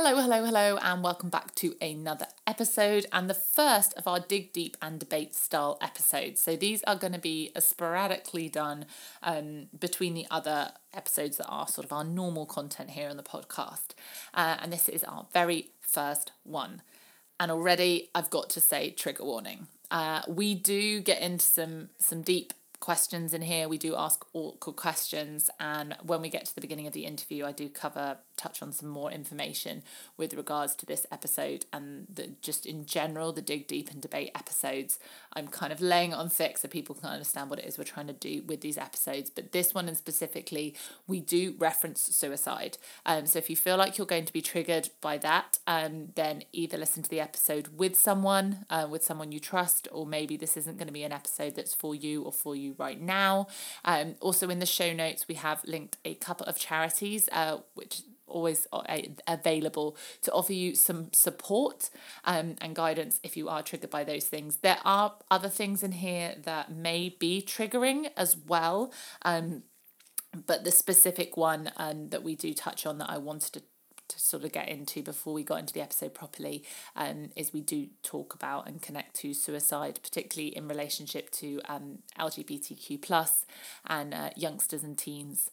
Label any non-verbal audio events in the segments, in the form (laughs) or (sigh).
Hello, hello, hello, and welcome back to another episode and the first of our Dig Deep and Debate style episodes. So, these are going to be sporadically done um, between the other episodes that are sort of our normal content here on the podcast. Uh, and this is our very first one. And already I've got to say, trigger warning. Uh, we do get into some some deep questions in here. We do ask awkward questions, and when we get to the beginning of the interview, I do cover touch on some more information with regards to this episode and the just in general the dig deep and debate episodes. I'm kind of laying it on thick so people can understand what it is we're trying to do with these episodes. But this one and specifically, we do reference suicide. Um, so if you feel like you're going to be triggered by that, um, then either listen to the episode with someone, uh, with someone you trust, or maybe this isn't going to be an episode that's for you or for you right now. Um, also in the show notes, we have linked a couple of charities, uh, which always available to offer you some support um, and guidance if you are triggered by those things. There are other things in here that may be triggering as well. Um, but the specific one um, that we do touch on that I wanted to to sort of get into before we got into the episode properly um, is we do talk about and connect to suicide, particularly in relationship to um, LGBTQ plus and uh, youngsters and teens.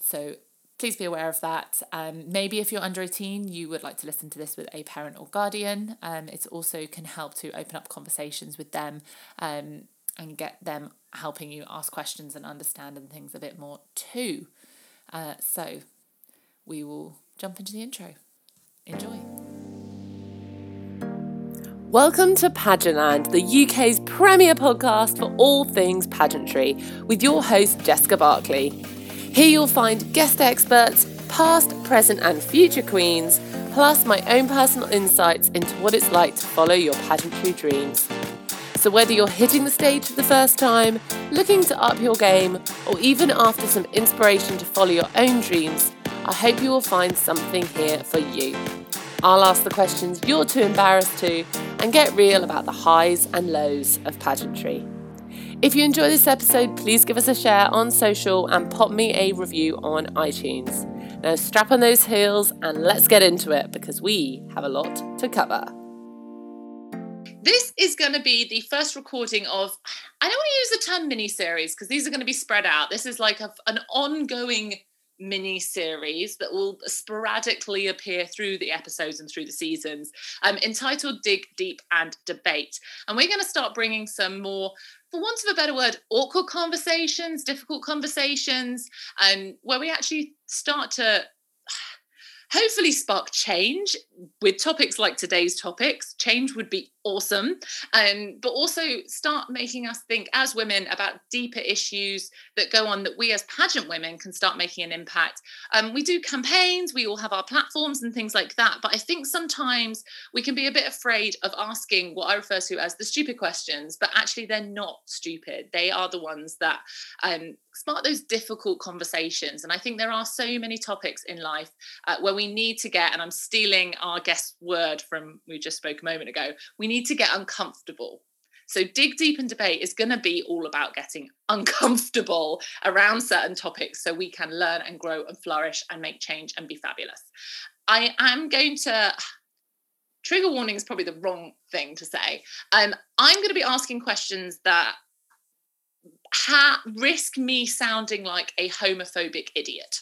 So please be aware of that. Um, maybe if you're under 18, you would like to listen to this with a parent or guardian. Um, it also can help to open up conversations with them um, and get them helping you ask questions and understand and things a bit more too. Uh, so we will jump into the intro. Enjoy. Welcome to Pageantland, the UK's premier podcast for all things pageantry, with your host Jessica Barkley. Here you'll find guest experts, past, present, and future queens, plus my own personal insights into what it's like to follow your pageantry dreams. So, whether you're hitting the stage for the first time, looking to up your game, or even after some inspiration to follow your own dreams, I hope you will find something here for you. I'll ask the questions you're too embarrassed to and get real about the highs and lows of pageantry. If you enjoy this episode, please give us a share on social and pop me a review on iTunes. Now, strap on those heels and let's get into it because we have a lot to cover. This is going to be the first recording of, I don't want to use the term mini series because these are going to be spread out. This is like a, an ongoing mini series that will sporadically appear through the episodes and through the seasons um, entitled dig deep and debate and we're going to start bringing some more for want of a better word, awkward conversations, difficult conversations, and um, where we actually start to (sighs) hopefully spark change with topics like today's topics. Change would be awesome. Um, but also start making us think as women about deeper issues that go on that we as pageant women can start making an impact. Um, we do campaigns, we all have our platforms and things like that. But I think sometimes we can be a bit afraid of asking what I refer to as the stupid questions, but actually they're not stupid. They are the ones that um, spark those difficult conversations. And I think there are so many topics in life uh, where we need to get, and I'm stealing our guest word from we just spoke a moment ago, we need to get uncomfortable. So, dig deep and debate is going to be all about getting (laughs) uncomfortable around certain topics so we can learn and grow and flourish and make change and be fabulous. I am going to (sighs) trigger warning is probably the wrong thing to say. Um, I'm going to be asking questions that ha- risk me sounding like a homophobic idiot.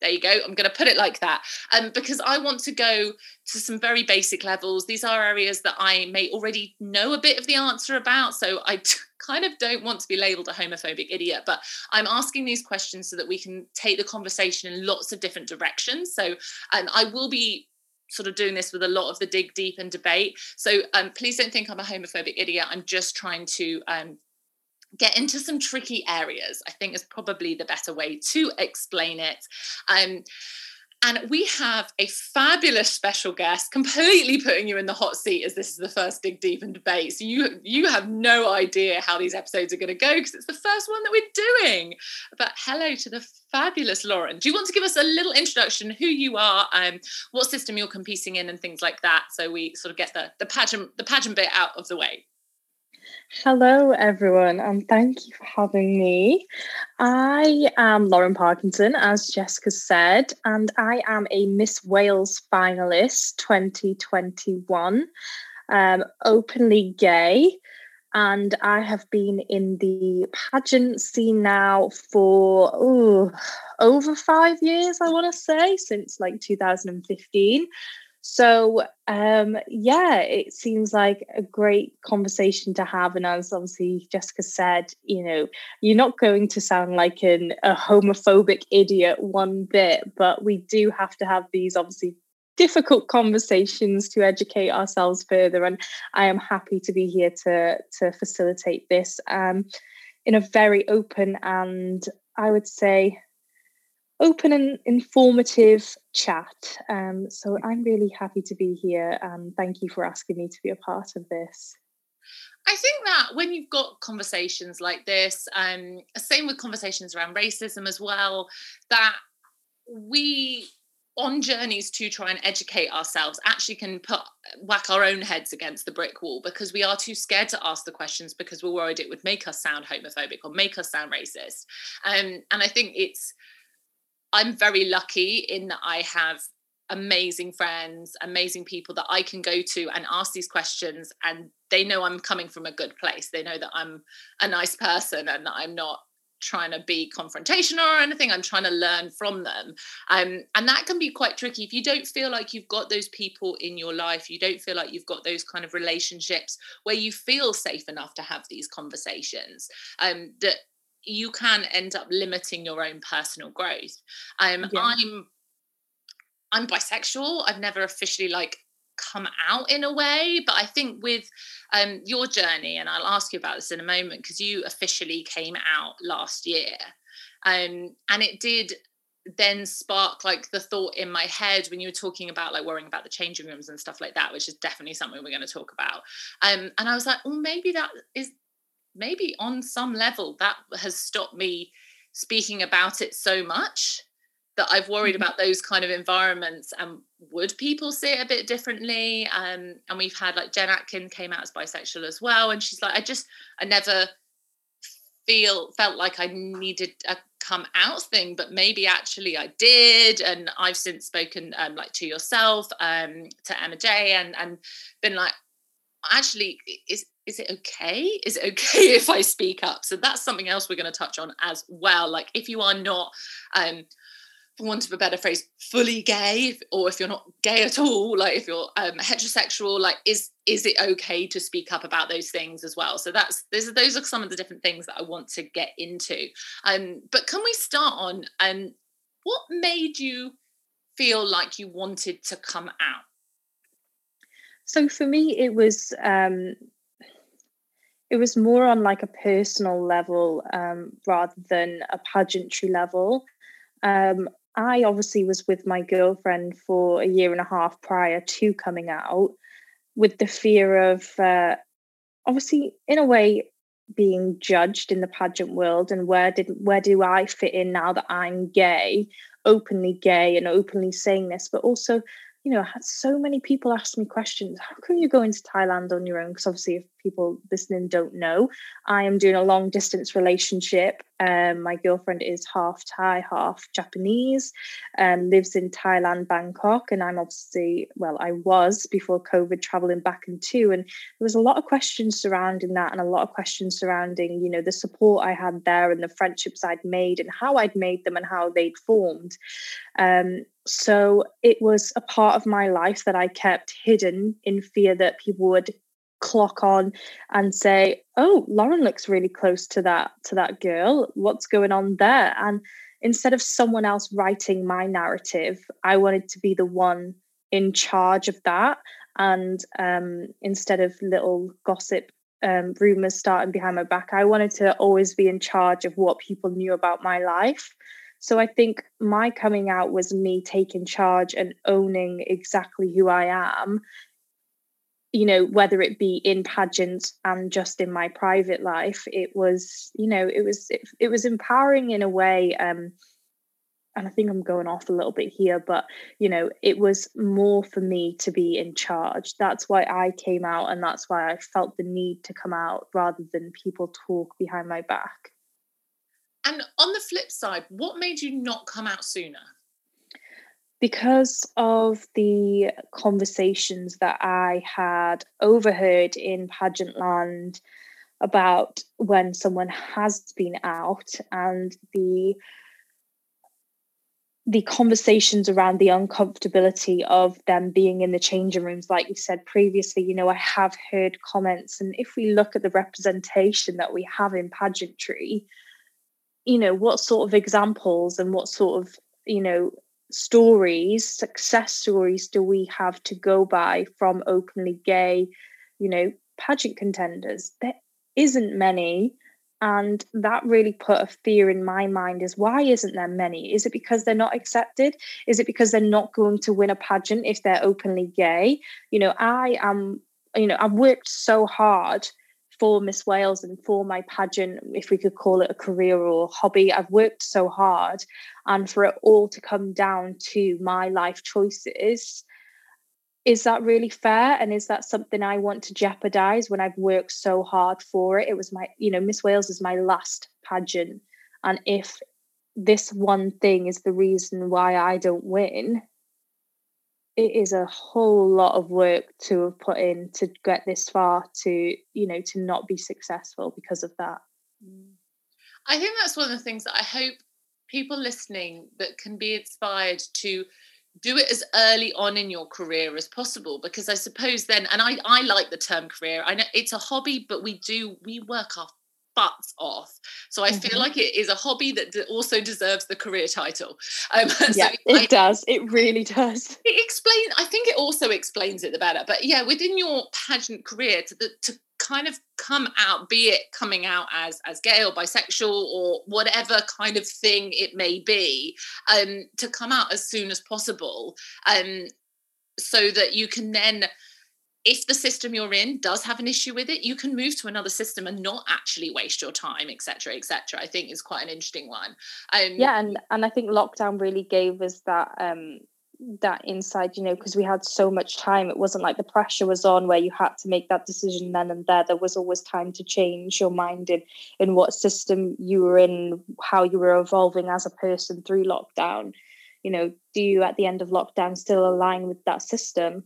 There you go. I'm going to put it like that. Um, because I want to go to some very basic levels. These are areas that I may already know a bit of the answer about. So I t- (laughs) kind of don't want to be labeled a homophobic idiot, but I'm asking these questions so that we can take the conversation in lots of different directions. So um, I will be sort of doing this with a lot of the dig deep and debate. So um, please don't think I'm a homophobic idiot. I'm just trying to um, get into some tricky areas, I think is probably the better way to explain it. Um, and we have a fabulous special guest, completely putting you in the hot seat as this is the first dig deep and debate. So you you have no idea how these episodes are going to go because it's the first one that we're doing. But hello to the fabulous Lauren. Do you want to give us a little introduction, who you are, um, what system you're competing in, and things like that, so we sort of get the the pageant the pageant bit out of the way. Hello, everyone, and thank you for having me. I am Lauren Parkinson, as Jessica said, and I am a Miss Wales finalist 2021, um, openly gay. And I have been in the pageant scene now for ooh, over five years, I want to say, since like 2015. So um, yeah, it seems like a great conversation to have. And as obviously Jessica said, you know, you're not going to sound like an, a homophobic idiot one bit, but we do have to have these obviously difficult conversations to educate ourselves further. And I am happy to be here to to facilitate this um, in a very open and I would say open and informative chat. Um, so I'm really happy to be here and thank you for asking me to be a part of this. I think that when you've got conversations like this, um, same with conversations around racism as well, that we on journeys to try and educate ourselves actually can put whack our own heads against the brick wall because we are too scared to ask the questions because we're worried it would make us sound homophobic or make us sound racist um, and i think it's I'm very lucky in that I have amazing friends, amazing people that I can go to and ask these questions, and they know I'm coming from a good place. They know that I'm a nice person and that I'm not trying to be confrontational or anything. I'm trying to learn from them. Um, and that can be quite tricky if you don't feel like you've got those people in your life, you don't feel like you've got those kind of relationships where you feel safe enough to have these conversations. Um, that you can end up limiting your own personal growth. Um, yeah. I'm I'm bisexual. I've never officially like come out in a way, but I think with um, your journey, and I'll ask you about this in a moment because you officially came out last year, um, and it did then spark like the thought in my head when you were talking about like worrying about the changing rooms and stuff like that which is definitely something we're going to talk about um and i was like well maybe that is maybe on some level that has stopped me speaking about it so much that I've worried mm-hmm. about those kind of environments and would people see it a bit differently? Um, and we've had like Jen Atkin came out as bisexual as well, and she's like, I just I never feel felt like I needed a come out thing, but maybe actually I did, and I've since spoken um, like to yourself, um, to Emma J, and and been like, actually is is it okay? Is it okay (laughs) if i speak up? So that's something else we're going to touch on as well. Like if you are not um for want of a better phrase fully gay or if you're not gay at all like if you're um, heterosexual like is is it okay to speak up about those things as well? So that's those are those are some of the different things that i want to get into. Um but can we start on um what made you feel like you wanted to come out? So for me, it was um, it was more on like a personal level um, rather than a pageantry level. Um, I obviously was with my girlfriend for a year and a half prior to coming out, with the fear of uh, obviously, in a way, being judged in the pageant world and where did where do I fit in now that I'm gay, openly gay and openly saying this, but also you know, I had so many people ask me questions. How can you go into Thailand on your own? Because obviously, if people listening don't know, I am doing a long distance relationship. Um, my girlfriend is half Thai, half Japanese, and lives in Thailand, Bangkok. And I'm obviously, well, I was before COVID traveling back into. And there was a lot of questions surrounding that and a lot of questions surrounding, you know, the support I had there and the friendships I'd made and how I'd made them and how they'd formed. Um, so it was a part of my life that I kept hidden in fear that people would clock on and say, "Oh, Lauren looks really close to that to that girl. What's going on there?" And instead of someone else writing my narrative, I wanted to be the one in charge of that. And um, instead of little gossip um, rumors starting behind my back, I wanted to always be in charge of what people knew about my life. So I think my coming out was me taking charge and owning exactly who I am. You know, whether it be in pageants and just in my private life, it was, you know, it was it, it was empowering in a way. Um, and I think I'm going off a little bit here, but you know, it was more for me to be in charge. That's why I came out, and that's why I felt the need to come out rather than people talk behind my back. And on the flip side, what made you not come out sooner? Because of the conversations that I had overheard in pageant land about when someone has been out and the the conversations around the uncomfortability of them being in the changing rooms, like you said previously, you know, I have heard comments. And if we look at the representation that we have in pageantry, you know, what sort of examples and what sort of, you know, stories, success stories do we have to go by from openly gay, you know, pageant contenders? There isn't many. And that really put a fear in my mind is why isn't there many? Is it because they're not accepted? Is it because they're not going to win a pageant if they're openly gay? You know i am you know i've worked so hard for miss wales and for my pageant if we could call it a career or hobby i've worked so hard and for it all to come down to my life choices is that really fair? And is that something i want to jeopardize when i've worked so hard for it? It was my you know miss wales is my last pageant. And if this one thing is the reason why i don't win it is a whole lot of work to have put in to get this far to you know to not be successful because of that mm. i think that's one of the things that i hope people listening that can be inspired to do it as early on in your career as possible because i suppose then and i i like the term career i know it's a hobby but we do we work our butts off. So i mm-hmm. feel like it is a hobby that also deserves the career title. (laughs) Um, (laughs) yeah so it I, does it really does. (laughs) It explains i think it also explains it the better but yeah within your pageant career to the to kind of come out be it coming out as as gay or bisexual or whatever kind of thing it may be um to come out as soon as possible um so that you can then if the system you're in does have an issue with it you can move to another system and not actually waste your time etc etc i think is quite an interesting one. Um yeah and and i think lockdown really gave us that um that inside you know because we had so much time. It wasn't like the pressure was on where you had to make that decision then and there. There was always time to change your mind in in what system you were in how you were evolving as a person through lockdown. You know do you at the end of lockdown still align with that system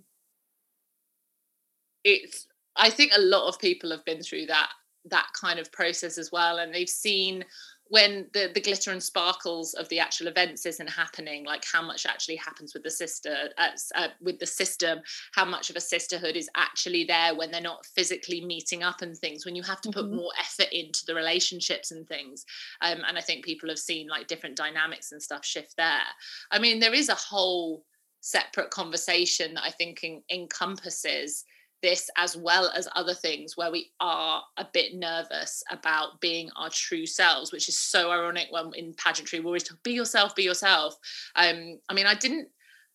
it's i think a lot of people have been through that that kind of process as well and they've seen when the the glitter and sparkles of the actual events isn't happening like how much actually happens with the sister uh, uh, with the system how much of a sisterhood is actually there when they're not physically meeting up and things when you have to put mm-hmm. more effort into the relationships and things um, and i think people have seen like different dynamics and stuff shift there i mean there is a whole separate conversation that i think in, encompasses this as well as other things where we are a bit nervous about being our true selves which is so ironic when in pageantry we always be yourself be yourself. Um i mean i didn't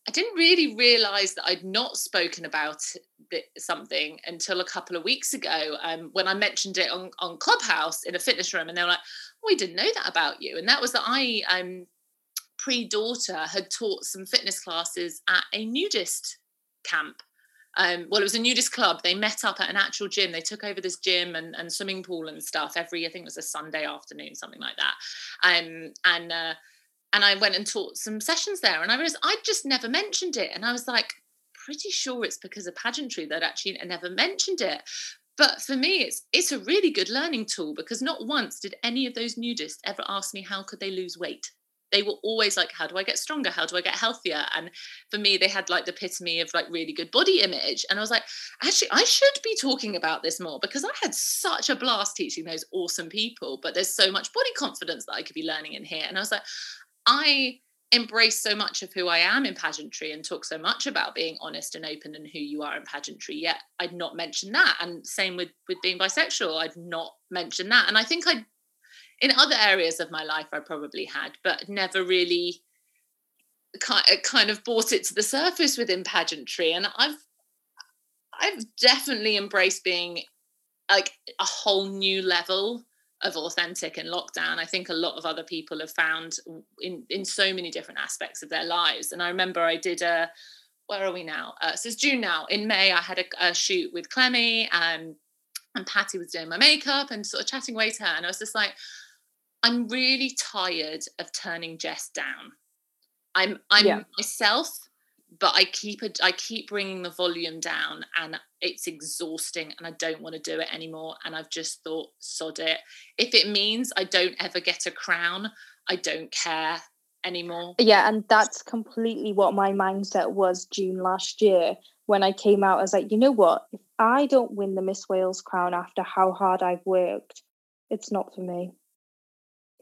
i didn't really realize that i'd not spoken about something until a couple of weeks ago um, when i mentioned it on, on clubhouse in a fitness room and they were like oh, we didn't know that about you. And that was that i um pre-daughter had taught some fitness classes at a nudist camp um, well, it was a nudist club. They met up at an actual gym. They took over this gym and, and swimming pool and stuff every, I think it was a Sunday afternoon, something like that. Um, and uh, and I went and taught some sessions there. And I realized I'd just never mentioned it. And I was like, pretty sure it's because of pageantry that actually I never mentioned it. But for me, it's it's a really good learning tool because not once did any of those nudists ever ask me how could they lose weight they were always like how do i get stronger how do i get healthier and for me they had like the epitome of like really good body image and i was like actually i should be talking about this more because i had such a blast teaching those awesome people but there's so much body confidence that i could be learning in here and i was like i embrace so much of who I am in pageantry and talk so much about being honest and open and who you are in pageantry. Yet I'd not mentioned that. And same with with being bisexual, I'd not mentioned that. And I think I in other areas of my life I probably had, but never really kind of brought it to the surface within pageantry. And I've I've definitely embraced being like a whole new level of authentic in lockdown. I think a lot of other people have found in in so many different aspects of their lives. And i remember i did a where are we now? Uh, so it's june now. In may i had a, a shoot with clemmy um, and patty was doing my makeup and sort of chatting away to her. And i was just like i'm really tired of turning jess down. I'm i'm yeah. myself but I keep it I keep bringing the volume down and it's exhausting and I don't want to do it anymore and I've just thought sod it. If it means I don't ever get a crown I don't care anymore. Yeah and that's completely what my mindset was June last year when I came out. I was like you know what? If I don't win the Miss Wales crown after how hard I've worked it's not for me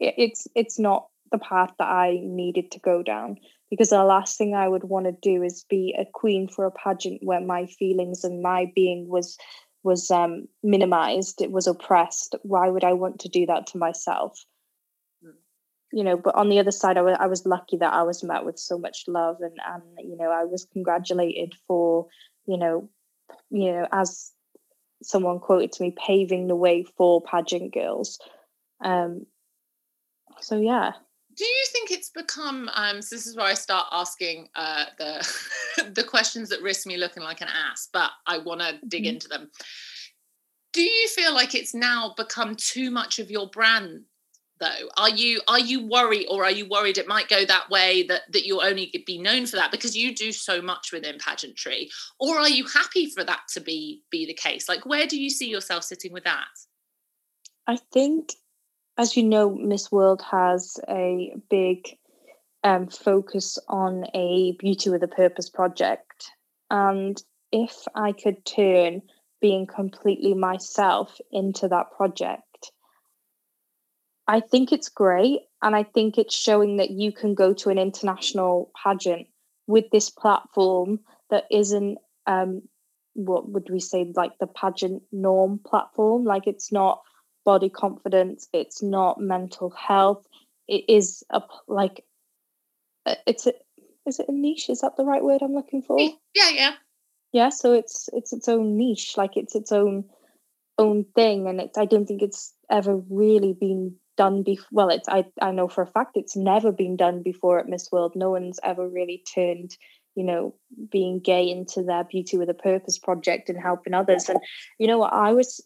it's it's not the path that I needed to go down because the last thing I would want to do is be a queen for a pageant where my feelings and my being was was um, minimized. It was oppressed. Why would I want to do that to myself? Mm. You know, but on the other side, I, w- I was lucky that I was met with so much love, and and you know, I was congratulated for you know, you know, as someone quoted to me, paving the way for pageant girls. Um, so yeah, do you think it's become um so this is where i start asking uh the (laughs) the questions that risk me looking like an ass but i want to dig mm-hmm. into them. Do you feel like it's now become too much of your brand though? Are you are you worried or are you worried it might go that way that that you'll only be known for that because you do so much within pageantry? Or are you happy for that to be be the case? Like where do you see yourself sitting with that? I think as you know, Miss World has a big um, focus on a beauty with a purpose project. And if I could turn being completely myself into that project, I think it's great. And I think it's showing that you can go to an international pageant with this platform that isn't, um, what would we say, like the pageant norm platform. Like it's not body confidence it's not mental health it is a like uh, it's a is it a niche? Is that the right word i'm looking for? Yeah yeah. Yeah so it's it's its own niche like it's its own own thing and it's i don't think it's ever really been done before well it's I, I know for a fact it's never been done before at miss world. No one's ever really turned you know being gay into their beauty with a purpose project and helping others. And you know what i was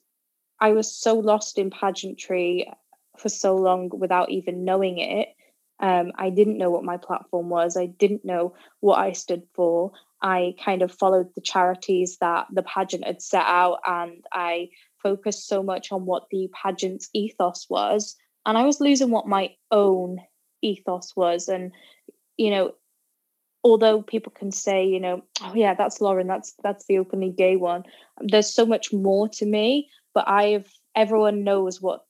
I was so lost in pageantry for so long without even knowing it. Um, I didn't know what my platform was. I didn't know what I stood for. I kind of followed the charities that the pageant had set out, and I focused so much on what the pageant's ethos was. And I was losing what my own ethos was. And, you know, although people can say, you know, oh yeah, that's Lauren, that's that's the openly gay one. There's so much more to me but I've everyone knows what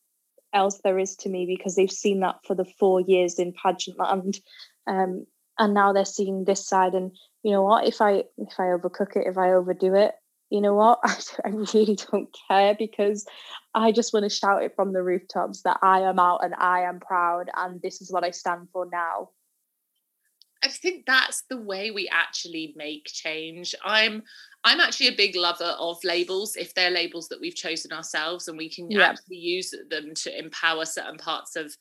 else there is to me because they've seen that for the four years in pageant land. (laughs) Um, and now they're seeing this side and you know what if i if i overcook it if i overdo it you know what (laughs) I, I really don't care because i just want to shout it from the rooftops that i am out and i am proud and this is what i stand for now I think that's the way we actually make change. I'm I'm actually a big lover of labels if they're labels that we've chosen ourselves and we can yeah. actually use them to empower certain parts of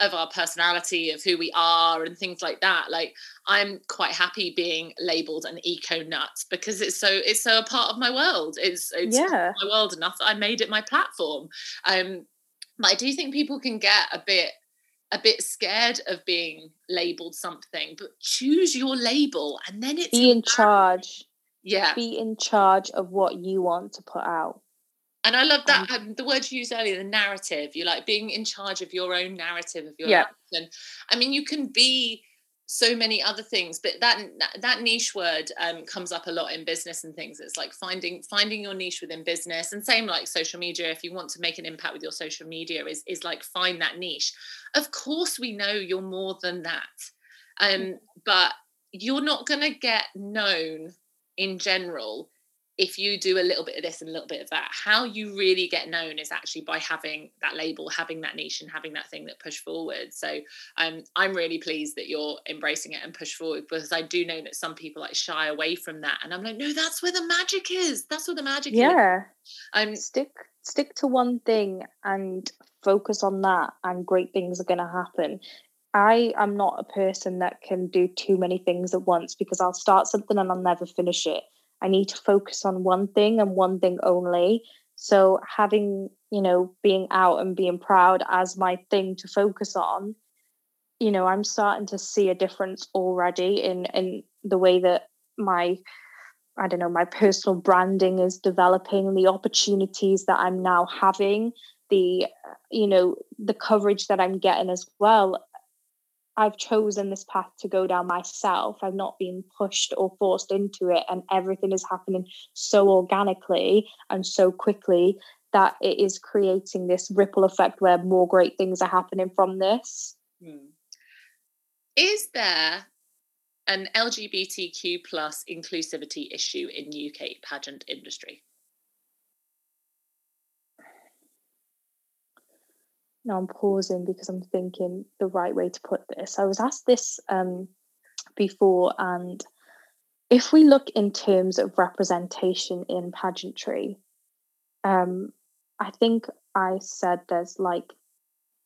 of our personality of who we are and things like that like I'm quite happy being labeled an eco nut because it's so it's so a part of my world it's it's yeah. my world enough that I made it my platform um but I do think people can get a bit a bit scared of being labeled something, but choose your label and then it's be in charge. Yeah. Be in charge of what you want to put out. And I love that um, um, the word you used earlier, the narrative. You like being in charge of your own narrative of your yeah. life. And I mean, you can be so many other things but that that niche word um, comes up a lot in business and things. It's like finding finding your niche within business and same like social media if you want to make an impact with your social media is is like find that niche. Of course we know you're more than that um, but you're not going to get known in general if you do a little bit of this and a little bit of that, how you really get known is actually by having that label, having that niche, and having that thing that push forward. So um, I'm really pleased that you're embracing it and push forward because I do know that some people like shy away from that, and I'm like, no, that's where the magic is. That's where the magic yeah. is. Yeah. Um, stick stick to one thing and focus on that, and great things are going to happen. I am not a person that can do too many things at once because I'll start something and I'll never finish it. I need to focus on one thing and one thing only. So having, you know, being out and being proud as my thing to focus on, you know, I'm starting to see a difference already in in the way that my I don't know, my personal branding is developing, the opportunities that I'm now having, the you know, the coverage that I'm getting as well. I've chosen this path to go down myself. I've not been pushed or forced into it, and everything is happening so organically and so quickly that it is creating this ripple effect where more great things are happening from this. Hmm. Is there an LGBTQ plus inclusivity issue in UK pageant industry? Now I'm pausing because I'm thinking the right way to put this. I was asked this um, before, and if we look in terms of representation in pageantry, um, I think I said there's like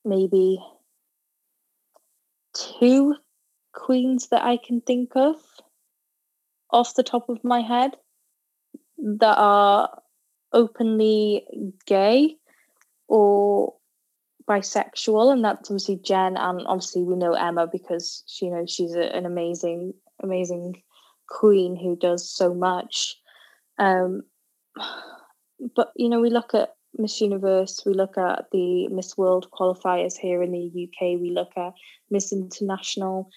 maybe two queens that I can think of off the top of my head that are openly gay or bisexual, and that's obviously Jen, and obviously we know Emma because she you she's a, an amazing, amazing queen who does so much. Um, but you know, we look at Miss Universe, we look at the Miss World qualifiers here in the UK, we look at Miss International.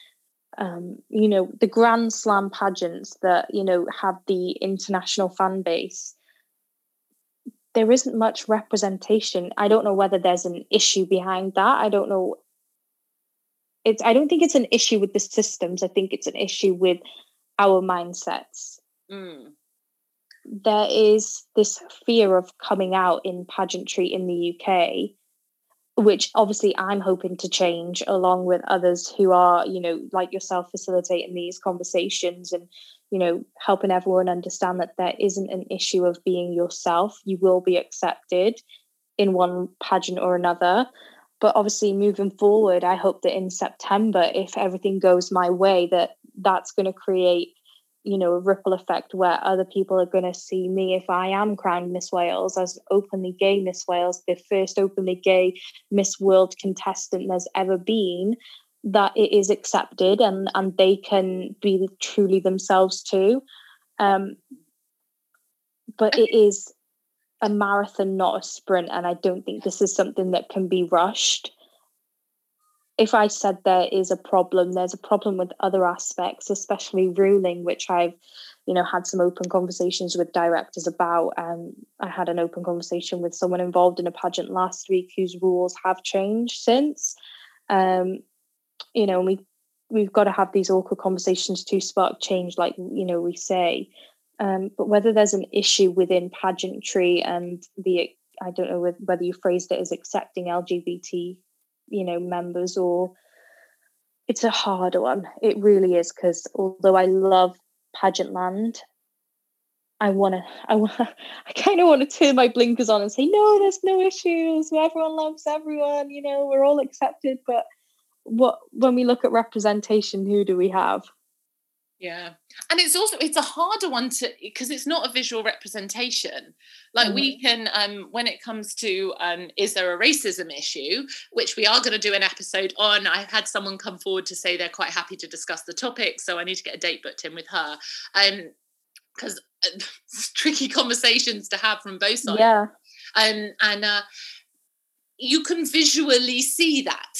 Um, you know, the Grand Slam pageants that you know have the international fan base there isn't much representation. I don't know whether there's an issue behind that. I don't know. It's I don't think it's an issue with the systems. I think it's an issue with our mindsets. Mm. There is this fear of coming out in pageantry in the UK, which obviously I'm hoping to change along with others who are, you know, like yourself facilitating these conversations and you know, helping everyone understand that there isn't an issue of being yourself. You will be accepted in one pageant or another. But obviously, moving forward, I hope that in September, if everything goes my way, that that's going to create, you know, a ripple effect where other people are going to see me if I am crowned Miss Wales as openly gay Miss Wales, the first openly gay Miss World contestant there's ever been that it is accepted and and they can be truly themselves too. Um, but it is a marathon not a sprint and i don't think this is something that can be rushed if i said there is a problem there's a problem with other aspects especially ruling which i've you know had some open conversations with directors about um, i had an open conversation with someone involved in a pageant last week whose rules have changed since um, you know, we we've got to have these awkward conversations to spark change, like you know we say. Um, but whether there's an issue within pageantry and the I don't know whether you phrased it as accepting LGBT, you know, members or it's a hard one. It really is because although I love pageant land, I want to, I want, (laughs) I kind of want to turn my blinkers on and say, no, there's no issues. Everyone loves everyone. You know, we're all accepted. But what when we look at representation who do we have yeah. And it's also it's a harder one to because it's not a visual representation. Like mm-hmm. we can um when it comes to um is there a racism issue which we are going to do an episode on I've had someone come forward to say they're quite happy to discuss the topic so i need to get a date booked in with her. Um because uh, (laughs) tricky conversations to have from both sides. Yeah. Um and uh you can visually see that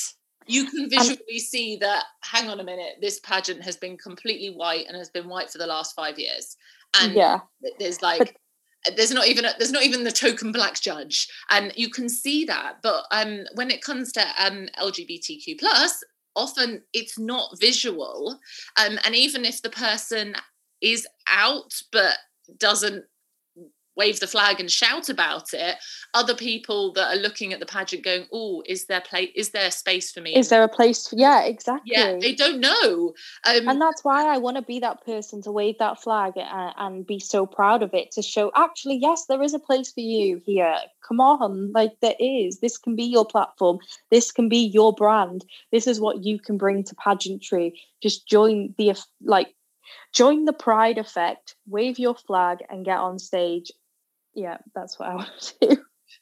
you can visually see that hang on a minute this pageant has been completely white and has been white for the last five years. And yeah. there's like but, there's not even a, there's not even the token black judge. And you can see that but um when it comes to um lgbtq plus often it's not visual. Um and even if the person is out but doesn't wave the flag and shout about it other people that are looking at the pageant going oh is there place is there space for me? Is there a place for, yeah exactly. Yeah they don't know. Um, and that's why i want to be that person to wave that flag and, and be so proud of it to show actually yes there is a place for you here. Come on like there is. This can be your platform. This can be your brand. This is what you can bring to pageantry. Just join the like join the pride effect, wave your flag, and get on stage. Yeah, that's what I (laughs) want to do.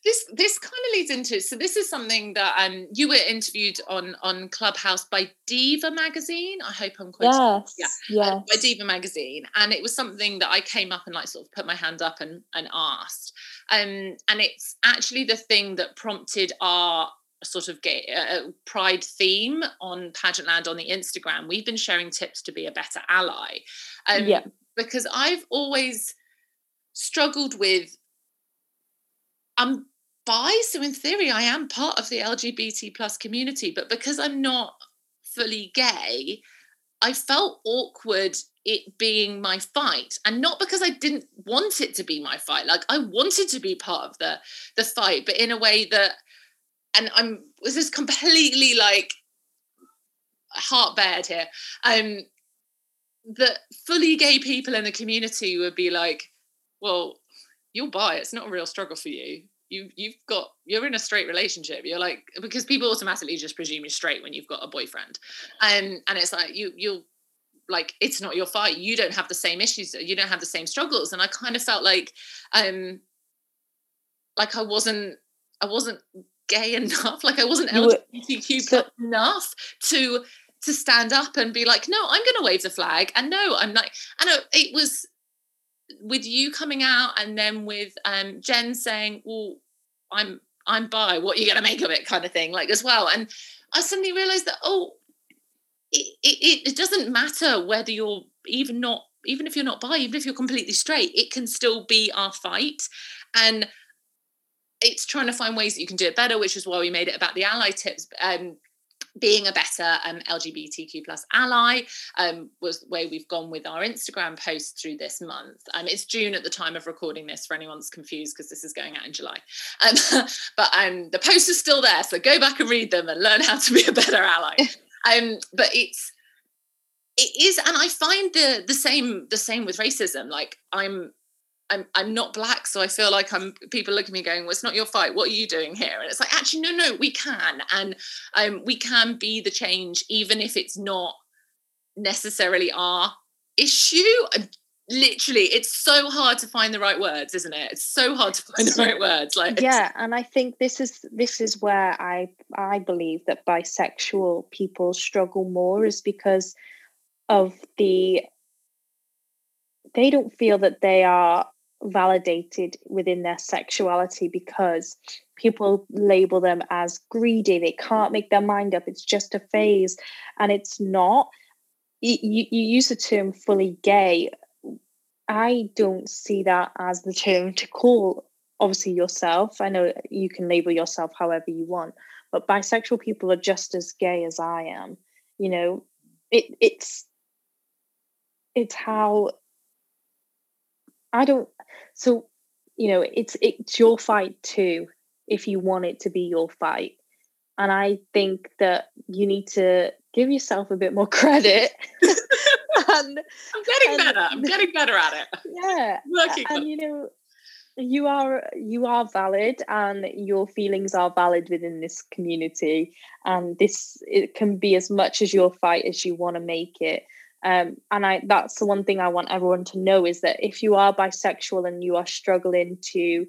This this kind of leads into so this is something that um you were interviewed on on Clubhouse by Diva magazine. I hope I'm quoting. Yes, yeah, yes. Uh, by Diva magazine, and it was something that I came up and like sort of put my hand up and and asked. Um, and it's actually the thing that prompted our sort of gay, uh, pride theme on Pageantland on the Instagram, we've been sharing tips to be a better ally. Um, yeah. Because I've always struggled with, I'm bi, so in theory, I am part of the LGBT plus community, but because I'm not fully gay, I felt awkward it being my fight and not because I didn't want it to be my fight like I wanted to be part of the the fight but in a way that and I'm this is completely like heart bared here. Um, that fully gay people in the community would be like, well, you'll buy it's not a real struggle for you. You you've got you're in a straight relationship. You're like because people automatically just presume you're straight when you've got a boyfriend. Um, and it's like you you'll like it's not your fight. You don't have the same issues. You don't have the same struggles. And I kind of felt like um like I wasn't I wasn't gay (laughs) enough like i wasn't lgbtq so, enough to to stand up and be like no i'm going to wave the flag and no i'm like and it was with you coming out and then with um jen saying well i'm i'm bi what are you going to make of it kind of thing like as well and i suddenly realized that oh it, it, it doesn't matter whether you're even not even if you're not bi even if you're completely straight it can still be our fight and it's trying to find ways that you can do it better, which is why we made it about the ally tips. Um, being a better um, LGBTQ plus ally um, was the way we've gone with our Instagram posts through this month. Um, it's June at the time of recording this for anyone that's confused because this is going out in July. Um, (laughs) but um, the posts are still there, so go back and read them and learn how to be a better ally. (laughs) um, but it's it is, and I find the the same the same with racism. Like I'm I'm I'm not black, so I feel like I'm people look at me going, "Well, it's not your fight. What are you doing here?" And it's like, actually, no, no, we can, and um, we can be the change, even if it's not necessarily our issue. Literally, it's so hard to find the right words, isn't it? It's so hard to find the (laughs) right words. Like, yeah, and I think this is this is where I I believe that bisexual people struggle more is because of the they don't feel that they are validated within their sexuality because people label them as greedy. They can't make their mind up. It's just a phase. And it's not you, you, use the term fully gay. I don't see that as the term to call obviously yourself. I know you can label yourself however you want but bisexual people are just as gay as i am. You know it it's it's how I don't. So you know, it's it's your fight too. If you want it to be your fight, and I think that you need to give yourself a bit more (laughs) credit. (laughs) and, I'm getting and, better. I'm getting better at it. (laughs) Yeah, Working and you know, you are you are valid and your feelings are valid within this community and this it can be as much as your fight as you want to make it um, and I that's the one thing I want everyone to know is that if you are bisexual and you are struggling to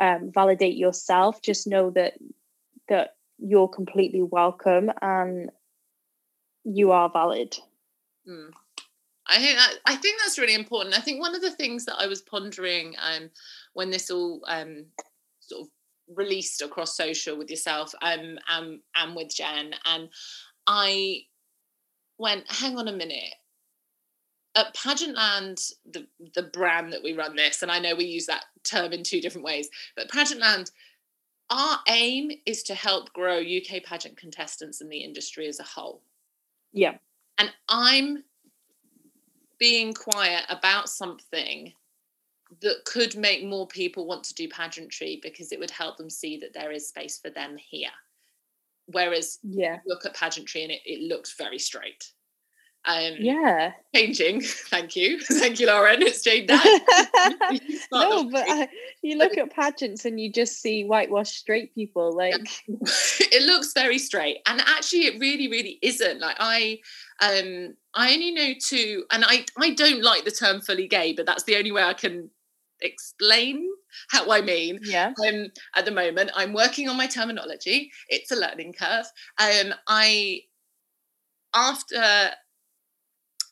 um, validate yourself, just know that that you're completely welcome and you are valid. Mm. I think that I think that's really important. I think one of the things that I was pondering um, when this all um, sort of released across social with yourself um, and, and with Jen, and I went, hang on a minute, at Pageantland, the the brand that we run this, and I know we use that term in two different ways, but Pageantland, our aim is to help grow UK pageant contestants and the industry as a whole. Yeah. And I'm being quiet about something that could make more people want to do pageantry because it would help them see that there is space for them here. Whereas yeah, look at pageantry and it, it looks very straight. Um, yeah, changing. (laughs) Thank you, (laughs) thank you, Lauren. It's Jade. (laughs) no, but uh, you look at pageants and you just see whitewashed straight people. Like it looks very straight, and actually, it really, really isn't. Like I, um, I only know two, and I, I don't like the term fully gay, but that's the only way I can explain how I mean. Yeah. Um, at the moment, I'm working on my terminology. It's a learning curve. Um, I after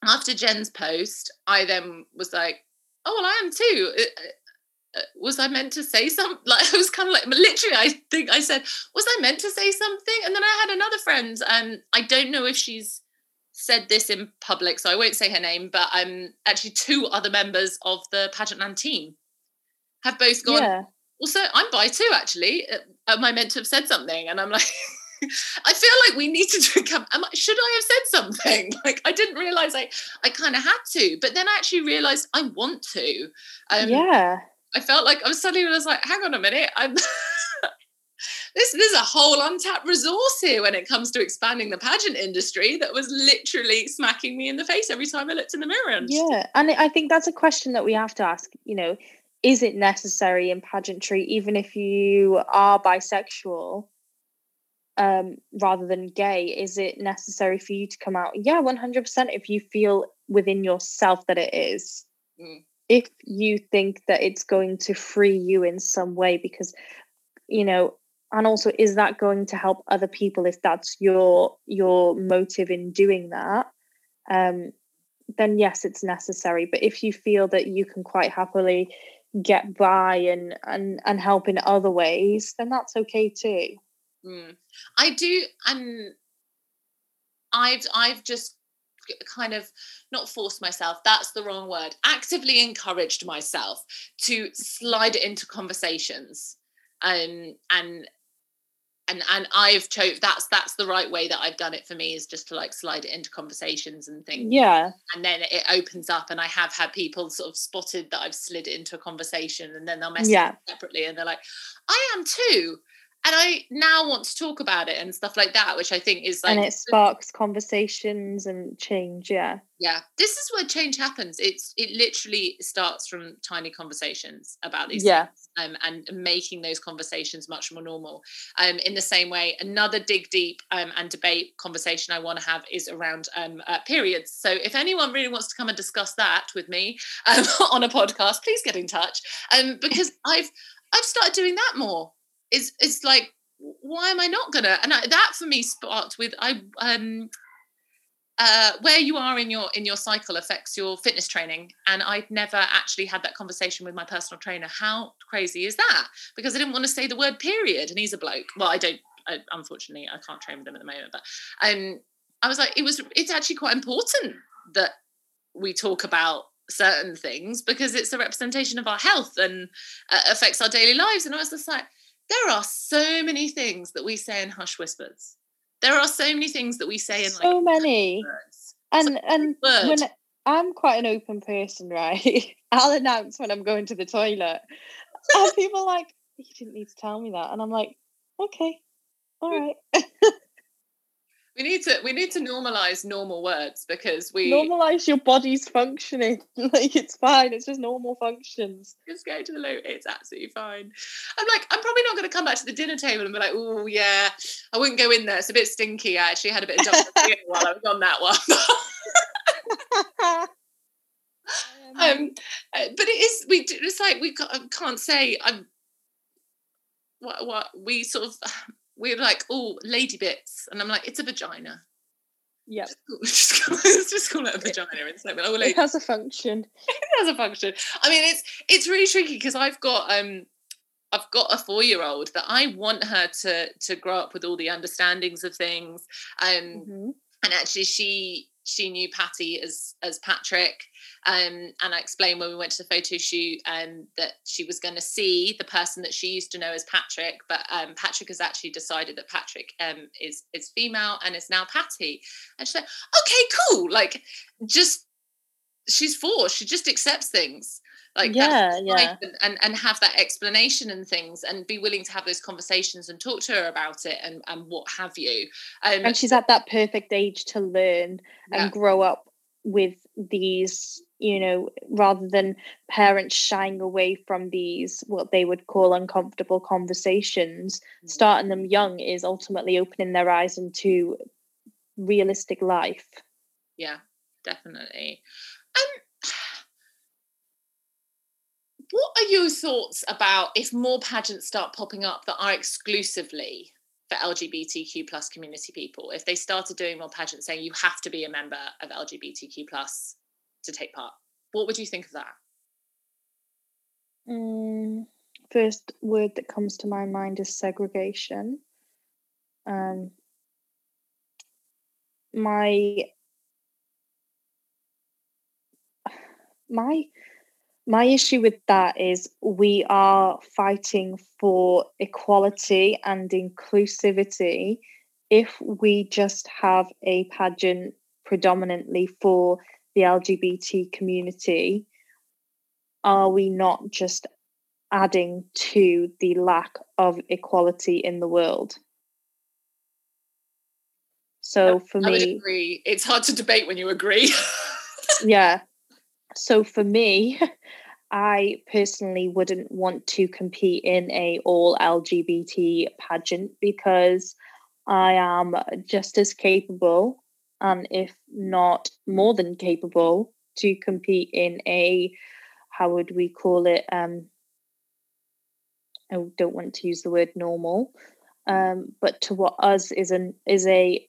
after Jen's post, I then was like, oh, well, I am too. Uh, uh, uh, was I meant to say something? (laughs) Like I was kind of like, literally, I think I said, was I meant to say something? And then I had another friend, and um, I don't know if she's said this in public, so I won't say her name, but um, actually two other members of the Pageantland team have both gone. Yeah. Also, I'm bi too. Actually, am I meant to have said something? And I'm like, (laughs) I feel like we need to (laughs) come. should I have said something? (laughs) Like I didn't realize I I kind of had to, but then I actually realized I want to. Um, yeah. I felt like I was suddenly I was like, hang on a minute, I'm. (laughs) this there's a whole untapped resource here when it comes to expanding the pageant industry that was literally smacking me in the face every time I looked in the mirror. And yeah, and I think that's a question that we have to ask. You know, is it necessary in pageantry, even if you are bisexual? Um, rather than gay? Is it necessary for you to come out? Yeah, 100% if you feel within yourself that it is. Mm. If you think that it's going to free you in some way, because, you know, and also is that going to help other people if that's your your motive in doing that um then yes it's necessary but if you feel that you can quite happily get by and and and help in other ways then that's okay too Mm. I do, and I've I've just kind of not forced myself that's the wrong word actively encouraged myself to slide it into conversations um, and and and I've chose that's that's the right way that I've done it for me is just to like slide it into conversations and things. Yeah. And then it opens up and I have had people sort of spotted that I've slid into a conversation and then they'll message yeah. separately and they're like, I am too and I now want to talk about it and stuff like that, which I think is like and it sparks conversations and change. Yeah, yeah. This is where change happens. It's it literally starts from tiny conversations about these yeah. things, um, and making those conversations much more normal. Um, in the same way, another dig deep um, and debate conversation I want to have is around um, uh, periods. So if anyone really wants to come and discuss that with me (laughs) um, on a podcast, please get in touch. Um, because I've I've started doing that more it's it's like why am I not gonna? And I, that for me sparked with I um uh, where you are in your in your cycle affects your fitness training. And i'd never actually had that conversation with my personal trainer. How crazy is that? Because i didn't want to say the word period and he's a bloke. Well i don't I, unfortunately i can't train with him at the moment but um i was like it was it's actually quite important that we talk about certain things because it's a representation of our health and uh, affects our daily lives. And i was just like there are so many things that we say in hush whispers. There are so many things that we say in so like, many. And so and when I'm quite an open person, right? (laughs) I'll announce when I'm going to the toilet. (laughs) and people like, you didn't need to tell me that. And I'm like, okay, all right. (laughs) we need to we need to normalize normal words because we normalize your body's functioning. (laughs) Like it's fine it's just normal functions. Just go to the loo it's absolutely fine. I'm like i'm probably not going to come back to the dinner table and be like oh yeah i wouldn't go in there it's a bit stinky i actually had a bit of (laughs) while i was on that one. (laughs) Um, uh, but it is we it's like we can't say i'm what what we sort of we're like, oh, lady bits. And I'm like, it's a vagina. Yeah. Just, (laughs) just, just, call it a vagina instead. Oh, it has a function. (laughs) it has a function. I mean, it's it's really tricky because I've got um I've got a four year old that I want her to to grow up with all the understandings of things. Um, mm-hmm. and actually, she she knew Patty as as Patrick. Um, and I explained when we went to the photo shoot um, that she was going to see the person that she used to know as Patrick, but um, Patrick has actually decided that Patrick um, is is female and is now Patty. And she's like, okay, cool. Like, just she's four. She just accepts things. Like yeah yeah. and, and and have that explanation and things and be willing to have those conversations and talk to her about it and and what have you. Um, and she's at that perfect age to learn yeah. and grow up with these you know rather than parents shying away from these what they would call uncomfortable conversations. Mm-hmm. starting them young is ultimately opening their eyes into realistic life. Yeah definitely. Um what are your thoughts about if more pageants start popping up that are exclusively for LGBTQ plus community people? If they started doing more pageants saying you have to be a member of LGBTQ plus to take part, what would you think of that? Mm, first word that comes to my mind is segregation. Um, my (sighs) my my issue with that is we are fighting for equality and inclusivity if we just have a pageant predominantly for the LGBT community, are we not just adding to the lack of equality in the world? So for I me, agree. It's hard to debate when you agree. (laughs) yeah. So for me, I personally wouldn't want to compete in a all LGBT pageant because I am just as capable and if not more than capable to compete in a how would we call it um I don't want to use the word normal um but to what us is an is a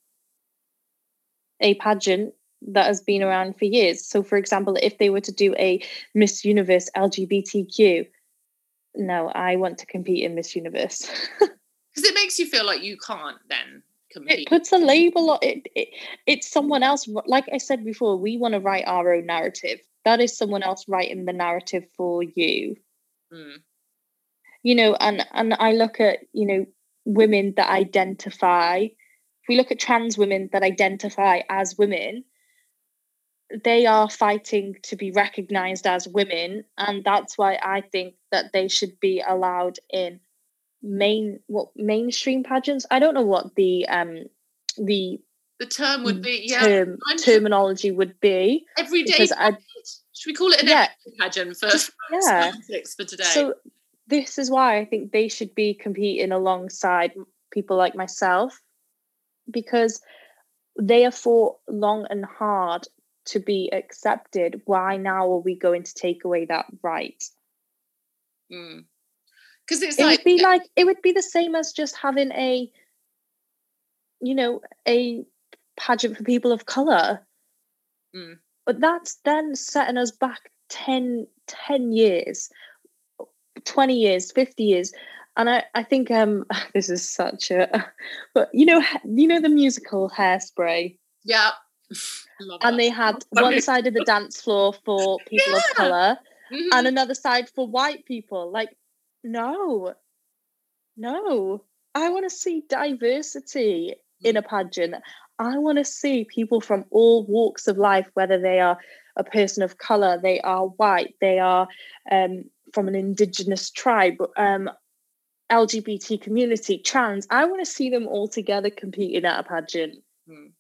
a pageant that has been around for years. So, for example, if they were to do a Miss Universe LGBTQ, no, I want to compete in Miss Universe. (laughs) Because it makes you feel like you can't then compete. It puts a label on it, it. It's someone else. Like I said before, we want to write our own narrative. That is someone else writing the narrative for you. Mm. You know, and and I look at you know women that identify. If we look at trans women that identify as women, they are fighting to be recognized as women and that's why i think that they should be allowed in main what mainstream pageants? I don't know what the um the the term would be yeah. term, terminology would be everyday I, should we call it an yeah, pageant for yeah. for today? So this is why i think they should be competing alongside people like myself because they have fought long and hard to be accepted, why now are we going to take away that right? Because mm. it's it like would be like it would be the same as just having a, you know, a pageant for people of color. Mm. But that's then setting us back 10, 10 years, 20 years, 50 years. And I, I think um (laughs) this is such a (laughs) but you know you know the musical hairspray. Yeah and they had (laughs) one side of the dance floor for people yeah. of color mm-hmm. and another side for white people. Like, no, no. I want to see diversity in a pageant. I want to see people from all walks of life, whether they are a person of color, they are white, they are um, from an indigenous tribe, um, LGBT community, trans. I want to see them all together competing at a pageant. Mm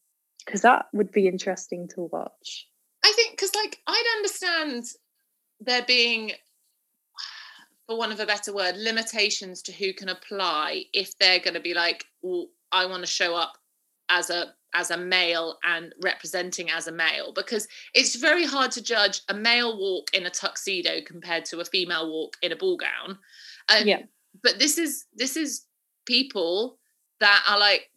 because that would be interesting to watch. I think because like I'd understand there being for one of a better word limitations to who can apply if they're going to be like well, I want to show up as a as a male and representing as a male because it's very hard to judge a male walk in a tuxedo compared to a female walk in a ball gown. Um, yeah. But this is this is people that are like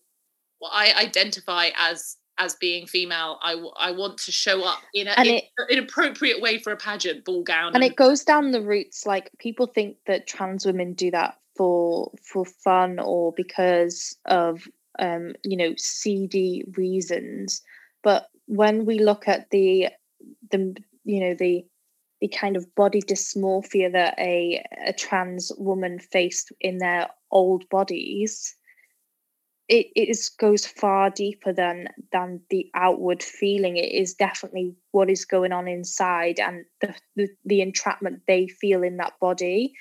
well, I identify as as being female I, I want to show up in, a, in it, an appropriate way for a pageant ball gown and, and it goes down the roots like people think that trans women do that for for fun or because of um you know seedy reasons. But when we look at the the you know the the kind of body dysmorphia that a, a trans woman faced in their old bodies it, it is goes far deeper than than the outward feeling it is definitely what is going on inside and the the, the entrapment they feel in that body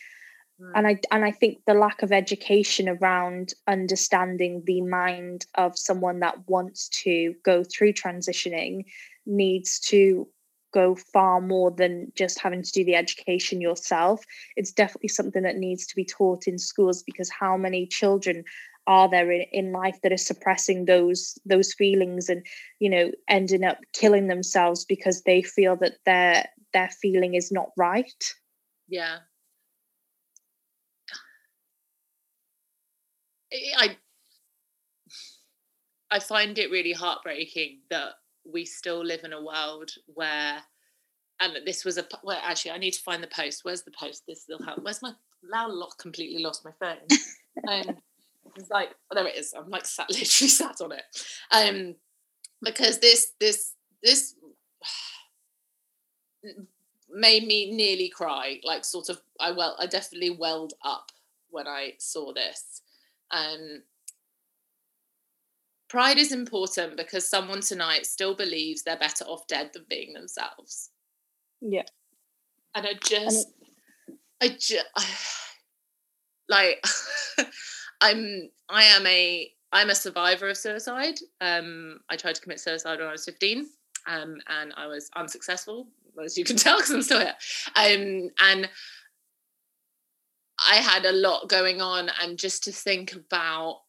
mm. and i and i think the lack of education around understanding the mind of someone that wants to go through transitioning needs to go far more than just having to do the education yourself. It's definitely something that needs to be taught in schools because how many children are there in, in life that are suppressing those those feelings and you know ending up killing themselves because they feel that their their feeling is not right? Yeah. I i find it really heartbreaking that we still live in a world where and this was a well actually i need to find the post. Where's the post? This will help where's my now lost completely lost my phone. (laughs) Um it's like oh, there it is. I'm like sat (laughs) literally sat on it. Um because this this this (sighs) made me nearly cry. Like sort of I well I definitely welled up when I saw this. Um pride is important because someone tonight still believes they're better off dead than being themselves. Yeah. And I just and it, I just (sighs) like (laughs) I'm I am a I'm a survivor of suicide. Um, I tried to commit suicide when I was 15, um, and I was unsuccessful, as you can (laughs) tell, because I'm still here. Um, and I had a lot going on, and just to think about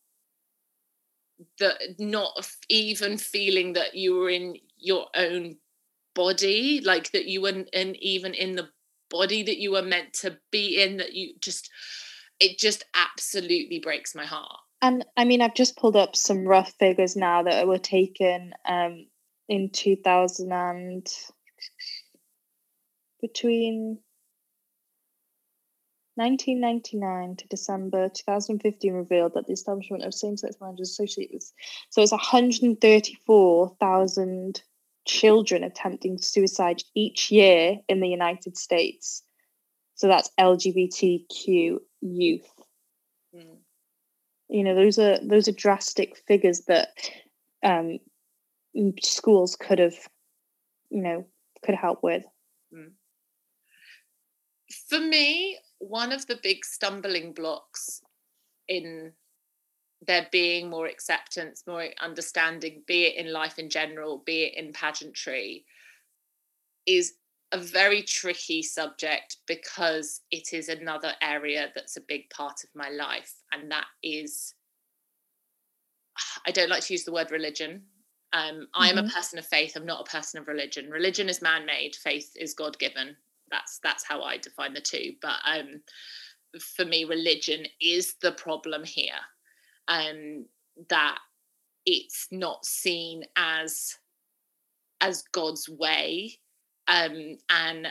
the not even feeling that you were in your own body, like that you weren't in, even in the body that you were meant to be in, that you just it just absolutely breaks my heart. And I mean, I've just pulled up some rough figures now that were taken um, in 2000 and between 1999 to December 2015 revealed that the establishment of same-sex marriages associated with so it's 134,000 children attempting suicide each year in the United States. So that's LGBTQ youth. Mm. You know, those are those are drastic figures that um, schools could have, you know, could help with. Mm. For me, one of the big stumbling blocks in there being more acceptance, more understanding, be it in life in general, be it in pageantry, is a very tricky subject because it is another area that's a big part of my life. And that is, I don't like to use the word religion. Um. I am a mm-hmm. person of faith. I'm not a person of religion. Religion is man-made. Faith is God-given. That's that's how I define the two. But um, for me, religion is the problem here, and um, that it's not seen as as God's way um, and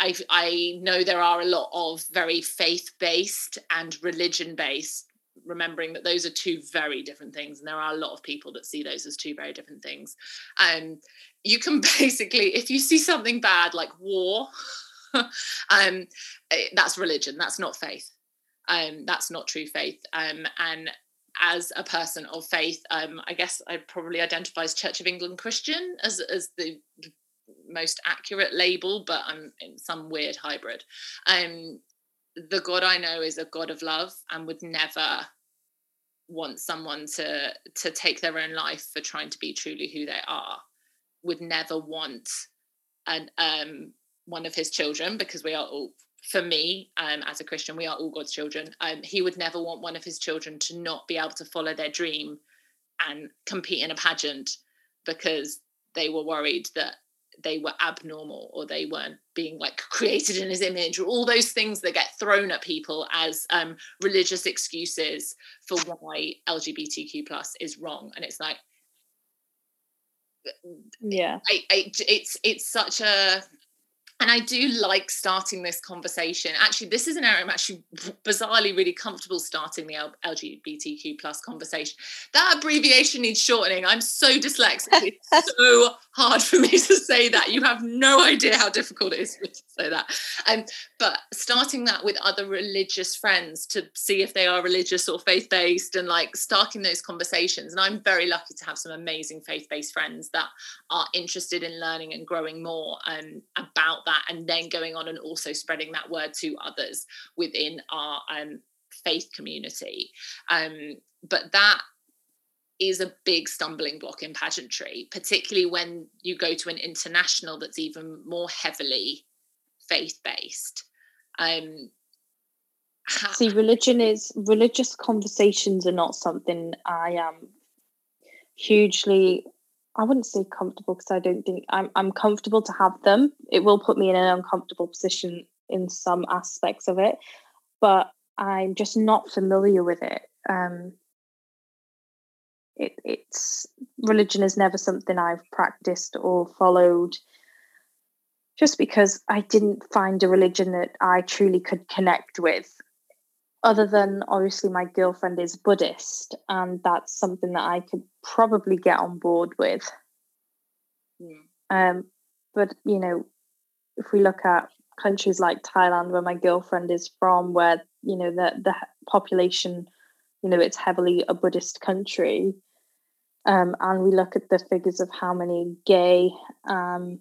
I, I know there are a lot of very faith based and religion based remembering that those are two very different things and there are a lot of people that see those as two very different things. Um, you can (laughs) basically if you see something bad like war (laughs) um eh, that's religion that's not faith. Um that's not true faith. Um and as a person of faith um i guess i probably identify as church of england christian as as the most accurate label, but I'm in some weird hybrid. Um, the God I know is a God of love and would never want someone to to take their own life for trying to be truly who they are. Would never want an um one of his children because we are all for me um, as a christian we are all god's children um, he would never want one of his children to not be able to follow their dream and compete in a pageant because they were worried that they were abnormal or they weren't being like created in his image or all those things that get thrown at people as um, religious excuses for why lgbtq plus is wrong and it's like yeah I, I, it's it's such a and I do like starting this conversation. Actually, this is an area I'm actually bizarrely really comfortable starting the LGBTQ plus conversation. That abbreviation needs shortening. I'm so dyslexic. It's (laughs) so hard for me (laughs) to say that. You have no idea how difficult it is for me to say that. Um, but starting that with other religious friends to see if they are religious or faith based and like starting those conversations. And I'm very lucky to have some amazing faith based friends that are interested in learning and growing more um, about that and then going on and also spreading that word to others within our um, faith community. Um, but that is a big stumbling block in pageantry, particularly when you go to an international that's even more heavily faith based. Um, ha- See, religion is religious conversations are not something I am hugely. I wouldn't say comfortable because I don't think I'm. I'm comfortable to have them. It will put me in an uncomfortable position in some aspects of it, but I'm just not familiar with it. Um, it, it's religion is never something I've practiced or followed just because I didn't find a religion that I truly could connect with. Other than obviously, my girlfriend is Buddhist, and that's something that I could probably get on board with. Mm. Um, but you know, if we look at countries like Thailand, where my girlfriend is from, where you know the the population you know it's heavily a buddhist country um, and we look at the figures of how many gay um,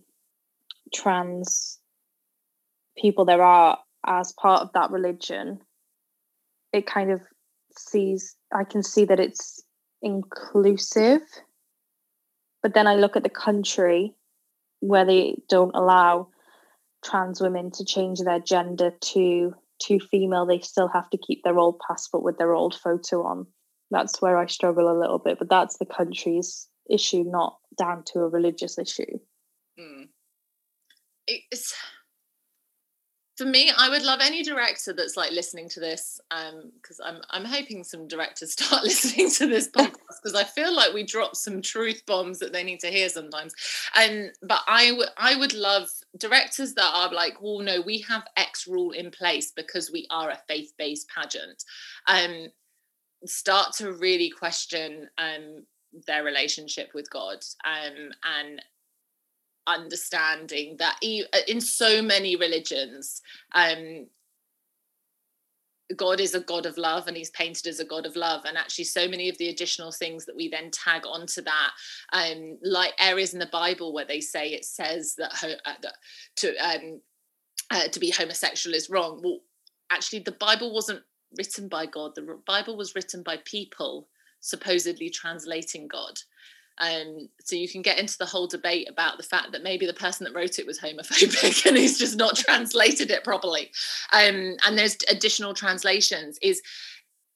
trans people there are as part of that religion it kind of sees i can see that it's inclusive. But then i look at the country where they don't allow trans women to change their gender to to female, they still have to keep their old passport with their old photo on. That's where I struggle a little bit, but that's the country's issue, not down to a religious issue. Mm. It's for me, I would love any director that's like listening to this, because um, I'm I'm hoping some directors (laughs) start listening to this (laughs) podcast because I feel like we drop some truth bombs that they need to hear sometimes. And but I would I would love directors that are like, well, no, we have X rule in place because we are a faith based pageant. Um, start to really question um their relationship with God um, and understanding that uh, in so many religions um God is a God of love and he's painted as a God of love. And actually, so many of the additional things that we then tag onto that, um, like areas in the Bible where they say it says that, ho- uh, that to um, uh, to be homosexual is wrong. Well, actually, the Bible wasn't written by God. The Bible was written by people supposedly translating God. Um, so you can get into the whole debate about the fact that maybe the person that wrote it was homophobic (laughs) and he's just not translated it properly. Um, and there's additional translations. Is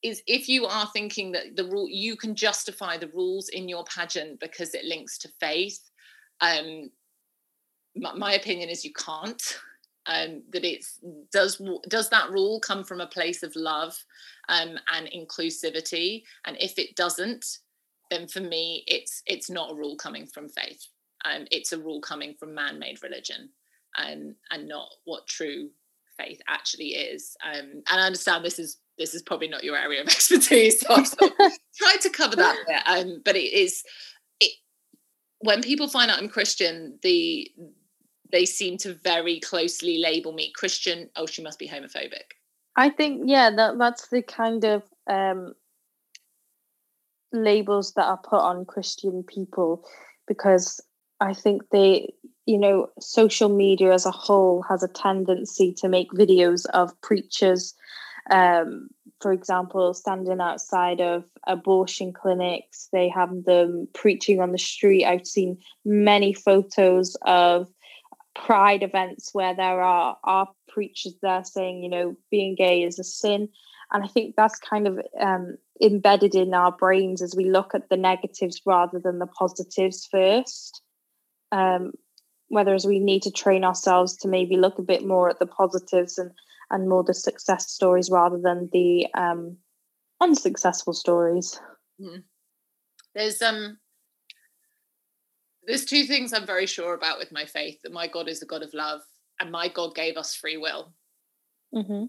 is if you are thinking that the rule you can justify the rules in your pageant because it links to faith. Um, my, my opinion is you can't. Um, that it's does does that rule come from a place of love um, and inclusivity and if it doesn't then for me it's it's not a rule coming from faith. Um, it's a rule coming from man-made religion and and not what true faith actually is. Um, and i understand this is this is probably not your area of (laughs) expertise so i've sort of (laughs) tried to cover that bit um, but it is it when people find out i'm christian the they seem to very closely label me christian. Oh she must be homophobic. I think yeah that, that's the kind of um labels that are put on Christian people because I think they, you know, social media as a whole has a tendency to make videos of preachers, um, for example, standing outside of abortion clinics. They have them preaching on the street. I've seen many photos of pride events where there are, are preachers there saying, you know, being gay is a sin. And I think that's kind of um, embedded in our brains as we look at the negatives rather than the positives first. Um, whereas we need to train ourselves to maybe look a bit more at the positives and and more the success stories rather than the um, unsuccessful stories. Mm. There's um there's two things I'm very sure about with my faith that my God is a God of love and my God gave us free will. Mm-hmm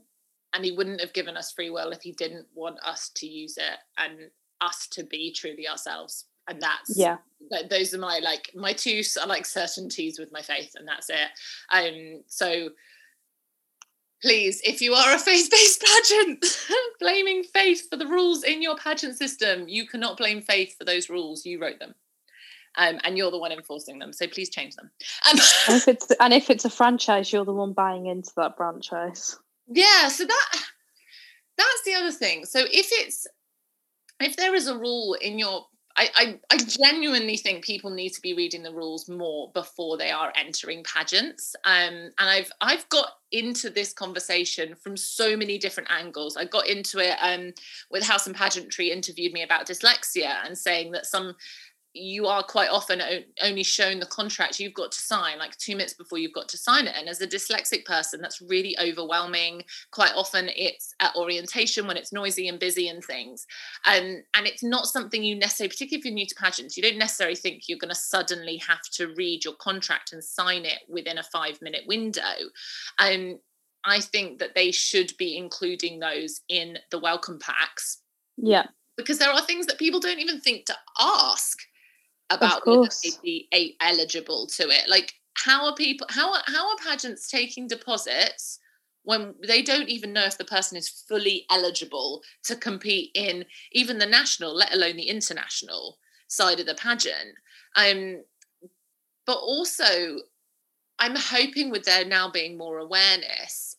and he wouldn't have given us free will if he didn't want us to use it and us to be truly ourselves. And that's yeah. those are my like my two are like certainties with my faith and that's it. Um so please if you are a faith-based (laughs) pageant (laughs) blaming faith for the rules in your pageant system you cannot blame faith for those rules. You wrote them. Um, and you're the one enforcing them so please change them. Um, (laughs) and if it's and if it's a franchise you're the one buying into that franchise yeah so that that's the other thing so if it's if there is a rule in your I, I, I, genuinely think people need to be reading the rules more before they are entering pageants. Um, and I've I've got into this conversation from so many different angles. I got into it um, with House and Pageantry interviewed me about dyslexia and saying that some you are quite often only shown the contract you've got to sign like two minutes before you've got to sign it. And as a dyslexic person that's really overwhelming. Quite often it's at orientation when it's noisy and busy and things. And and it's not something you necessarily particularly if you're new to pageants you don't necessarily think you're going to suddenly have to read your contract and sign it within a five minute window. And i think that they should be including those in the welcome packs. Yeah. Because there are things that people don't even think to ask about whether they'd be eligible to it. Like, how are people? How are how are pageants taking deposits when they don't even know if the person is fully eligible to compete in even the national, let alone the international side of the pageant? Um, but also, I'm hoping with there now being more awareness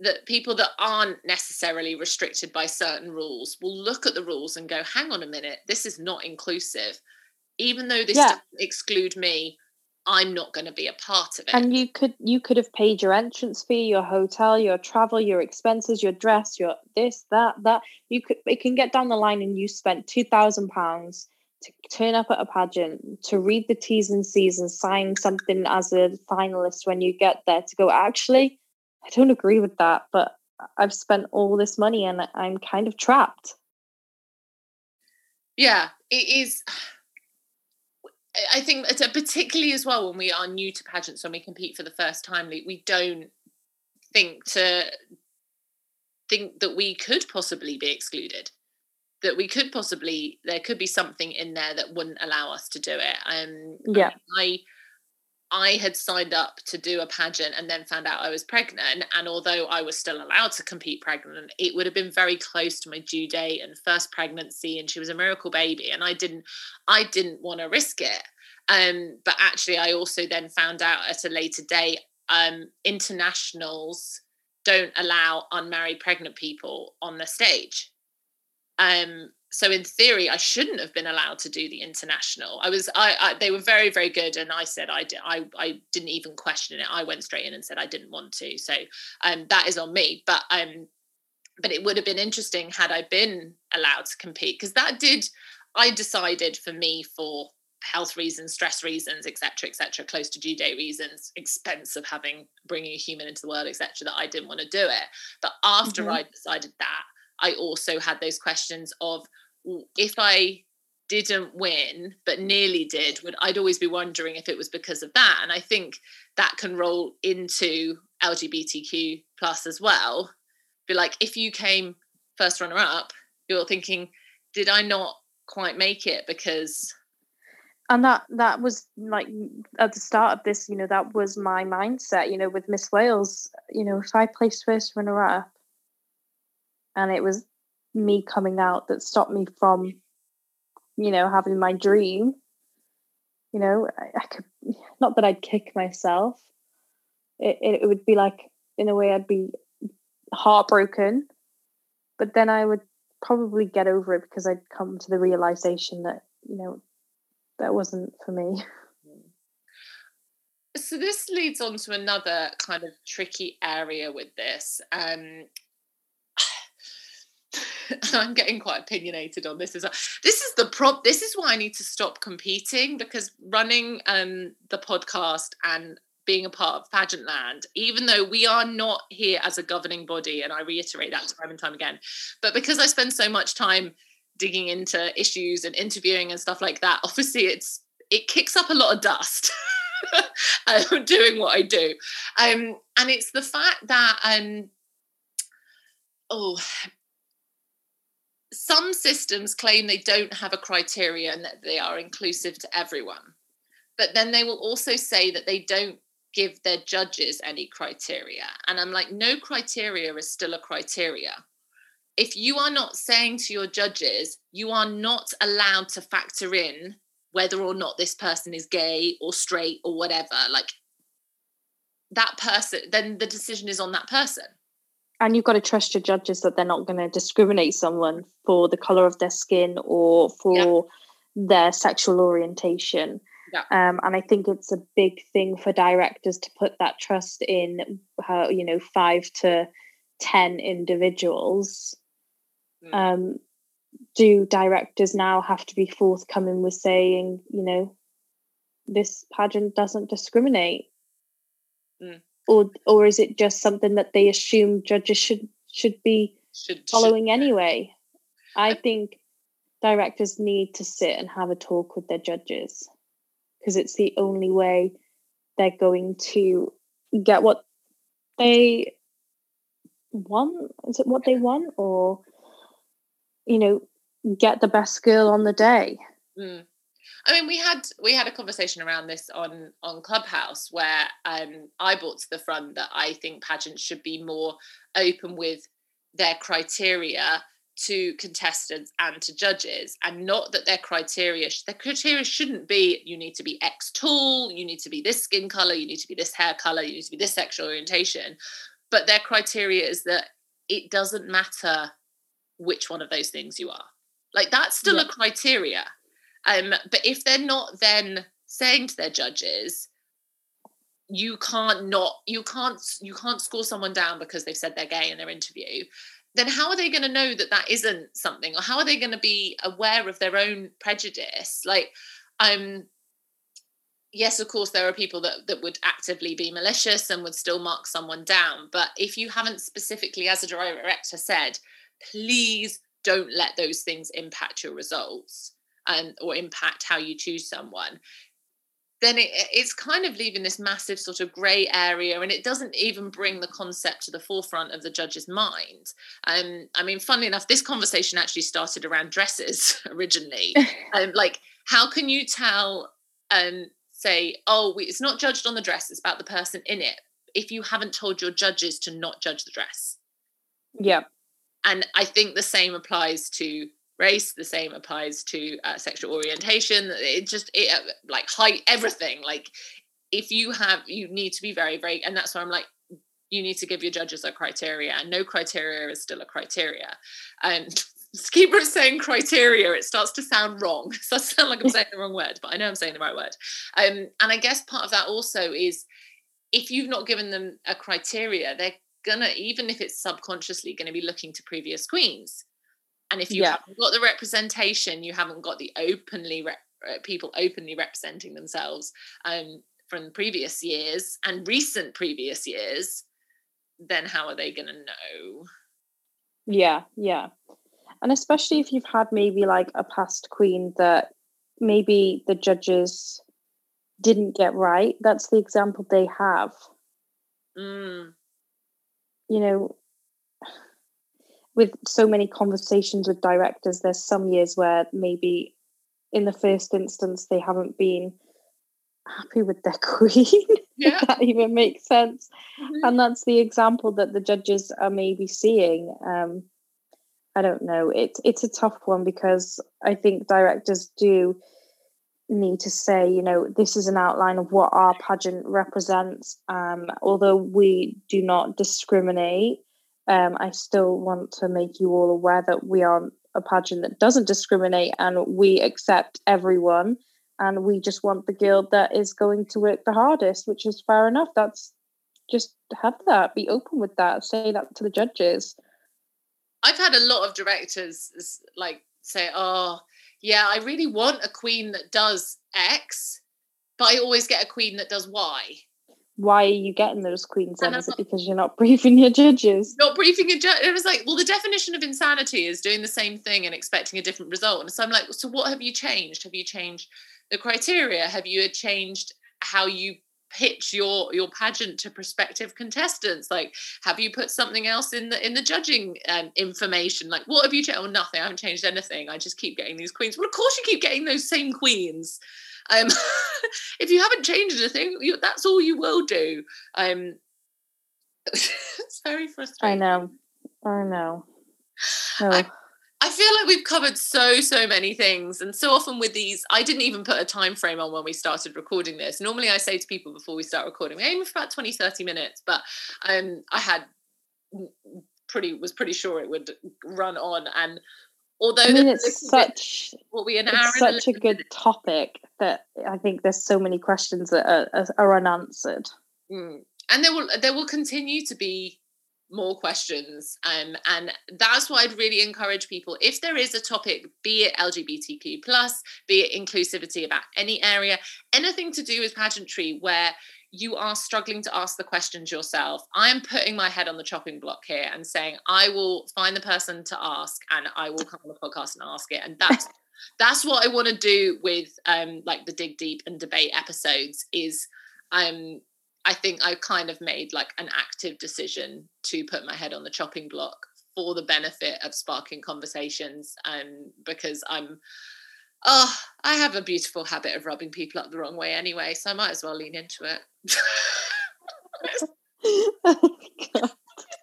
that people that aren't necessarily restricted by certain rules will look at the rules and go, hang on a minute, this is not inclusive even though this yeah. doesn't exclude me i'm not going to be a part of it. and you could you could have paid your entrance fee your hotel your travel your expenses your dress your this that that. You could it can get down the line and you spent 2000 pounds to turn up at a pageant to read the t's and c's and sign something as a finalist when you get there to go. Actually i don't agree with that but i've spent all this money and i'm kind of trapped. Yeah it is I think particularly as well when we are new to pageants, when we compete for the first time, we don't think to think that we could possibly be excluded. That we could possibly there could be something in there that wouldn't allow us to do it. Um, yeah, I I had signed up to do a pageant and then found out I was pregnant. And although I was still allowed to compete pregnant, it would have been very close to my due date and first pregnancy. And she was a miracle baby. And I didn't, I didn't want to risk it. Um, but actually, I also then found out at a later date, um, internationals don't allow unmarried pregnant people on the stage. Um, so in theory i shouldn't have been allowed to do the international. I was i, I they were very very good and i said i did I, I didn't even question it. I went straight in and said i didn't want to. So um that is on me. But um but it would have been interesting had i been allowed to compete because that did i decided for me for health reasons stress reasons etc etc close to due date reasons expense of having bringing a human into the world etc that i didn't want to do it. But after mm-hmm. i decided that i also had those questions of if I didn't win but nearly did would I'd always be wondering if it was because of that. And I think that can roll into LGBTQ plus as well. Be like if you came first runner up you're thinking did I not quite make it because and that that was like at the start of this you know that was my mindset you know with Miss Wales you know if I placed first runner up and it was me coming out that stopped me from you know having my dream. You know I, I could not that i'd kick myself. It, it, it would be like in a way i'd be heartbroken. But then i would probably get over it because i'd come to the realization that you know that wasn't for me. (laughs) So this leads on to another kind of tricky area with this. Um (laughs) I'm getting quite opinionated on this as. This is the prop. This is why I need to stop competing because running um, the podcast and being a part of pageant land, even though we are not here as a governing body, and I reiterate that time and time again, but because I spend so much time digging into issues and interviewing and stuff like that, obviously it's it kicks up a lot of dust. (laughs) um, doing what I do, um, and it's the fact that um, oh some systems claim they don't have a criteria and that they are inclusive to everyone. But then they will also say that they don't give their judges any criteria. And I'm like, no criteria is still a criteria. If you are not saying to your judges, you are not allowed to factor in whether or not this person is gay or straight or whatever, like that person, then the decision is on that person and you've got to trust your judges that they're not going to discriminate someone for the color of their skin or for yeah. their sexual orientation. Yeah. Um, and I think it's a big thing for directors to put that trust in, uh, you know, five to ten individuals. Mm. Um, do directors now have to be forthcoming with saying, you know, this pageant doesn't discriminate? Mm or or is it just something that they assume judges should should be should, following should. anyway? I think directors need to sit and have a talk with their judges because it's the only way they're going to get what they want. Is it what they want, or you know, get the best girl on the day? Mm. I mean, we had we had a conversation around this on on Clubhouse where um, I brought to the front that I think pageants should be more open with their criteria to contestants and to judges, and not that their criteria their criteria shouldn't be you need to be X tall, you need to be this skin color, you need to be this hair color, you need to be this sexual orientation, but their criteria is that it doesn't matter which one of those things you are. Like that's still yeah. a criteria um, but if they're not then saying to their judges, you can't not you can't you can't score someone down because they've said they're gay in their interview then how are they going to know that that isn't something? Or how are they going to be aware of their own prejudice? Like um yes of course there are people that that would actively be malicious and would still mark someone down but if you haven't specifically as a director said please don't let those things impact your results and or impact how you choose someone then it, it's kind of leaving this massive sort of grey area and it doesn't even bring the concept to the forefront of the judge's mind. Um, i mean funnily enough this conversation actually started around dresses (laughs) originally. (laughs) Um, like how can you tell um, say oh we, it's not judged on the dress it's about the person in it if you haven't told your judges to not judge the dress? Yeah. And i think the same applies to race the same applies to uh, sexual orientation it just it, uh, like height everything like if you have you need to be very very and that's why i'm like you need to give your judges a criteria and no criteria is still a criteria. And (laughs) keep saying criteria it starts to sound wrong (laughs) it starts to sound like i'm saying the wrong word but i know i'm saying the right word. Um, and i guess part of that also is if you've not given them a criteria they're gonna even if it's subconsciously to be looking to previous queens and if you yeah. haven't got the representation, you haven't got the openly rep- uh, people openly representing themselves um, from previous years and recent previous years, then how are they going to know? Yeah, yeah. And especially if you've had maybe like a past queen that maybe the judges didn't get right. That's the example they have. Mm. You know, with so many conversations with directors, there's some years where maybe in the first instance they haven't been happy with their (laughs) queen. Yeah. that even makes sense. Mm-hmm. And that's the example that the judges are maybe seeing. Um, I don't know. It's it's a tough one because I think directors do need to say, you know, this is an outline of what our pageant represents. Um, although we do not discriminate, um, I still want to make you all aware that we are a pageant that doesn't discriminate and we accept everyone. And we just want the guild that is going to work the hardest, which is fair enough. That's just have that, be open with that, say that to the judges. I've had a lot of directors like say, oh, yeah, I really want a queen that does X, but I always get a queen that does Y why are you getting those queens then? Is it because you're not (laughs) briefing your judges? Not briefing a judge. It was like, well, the definition of insanity is doing the same thing and expecting a different result. And so I'm like, so what have you changed? Have you changed the criteria? Have you changed how you pitch your your pageant to prospective contestants like have you put something else in the in the judging um, information like what have you changed oh nothing i haven't changed anything i just keep getting these queens well of course you keep getting those same queens um (laughs) if you haven't changed anything you, that's all you will do um (laughs) it's very frustrating i know i know oh. I, I feel like we've covered so so many things and so often with these I didn't even put a time frame on when we started recording this. Normally I say to people before we start recording, we aim for about 20 30 minutes, but um I had pretty was pretty sure it would run on and although I mean, it's such what we an it's such a good topic that I think there's so many questions that are, are unanswered. Mm. And there will there will continue to be more questions um, and that's why i'd really encourage people if there is a topic be it lgbtq plus be it inclusivity about any area anything to do with pageantry where you are struggling to ask the questions yourself. I am putting my head on the chopping block here and saying i will find the person to ask and i will come on the podcast and ask it. And that's (laughs) that's what i want to do with um like the dig deep and debate episodes is um I think I've kind of made like an active decision to put my head on the chopping block for the benefit of sparking conversations and because I'm oh I have a beautiful habit of rubbing people up the wrong way anyway so I might as well lean into it oh,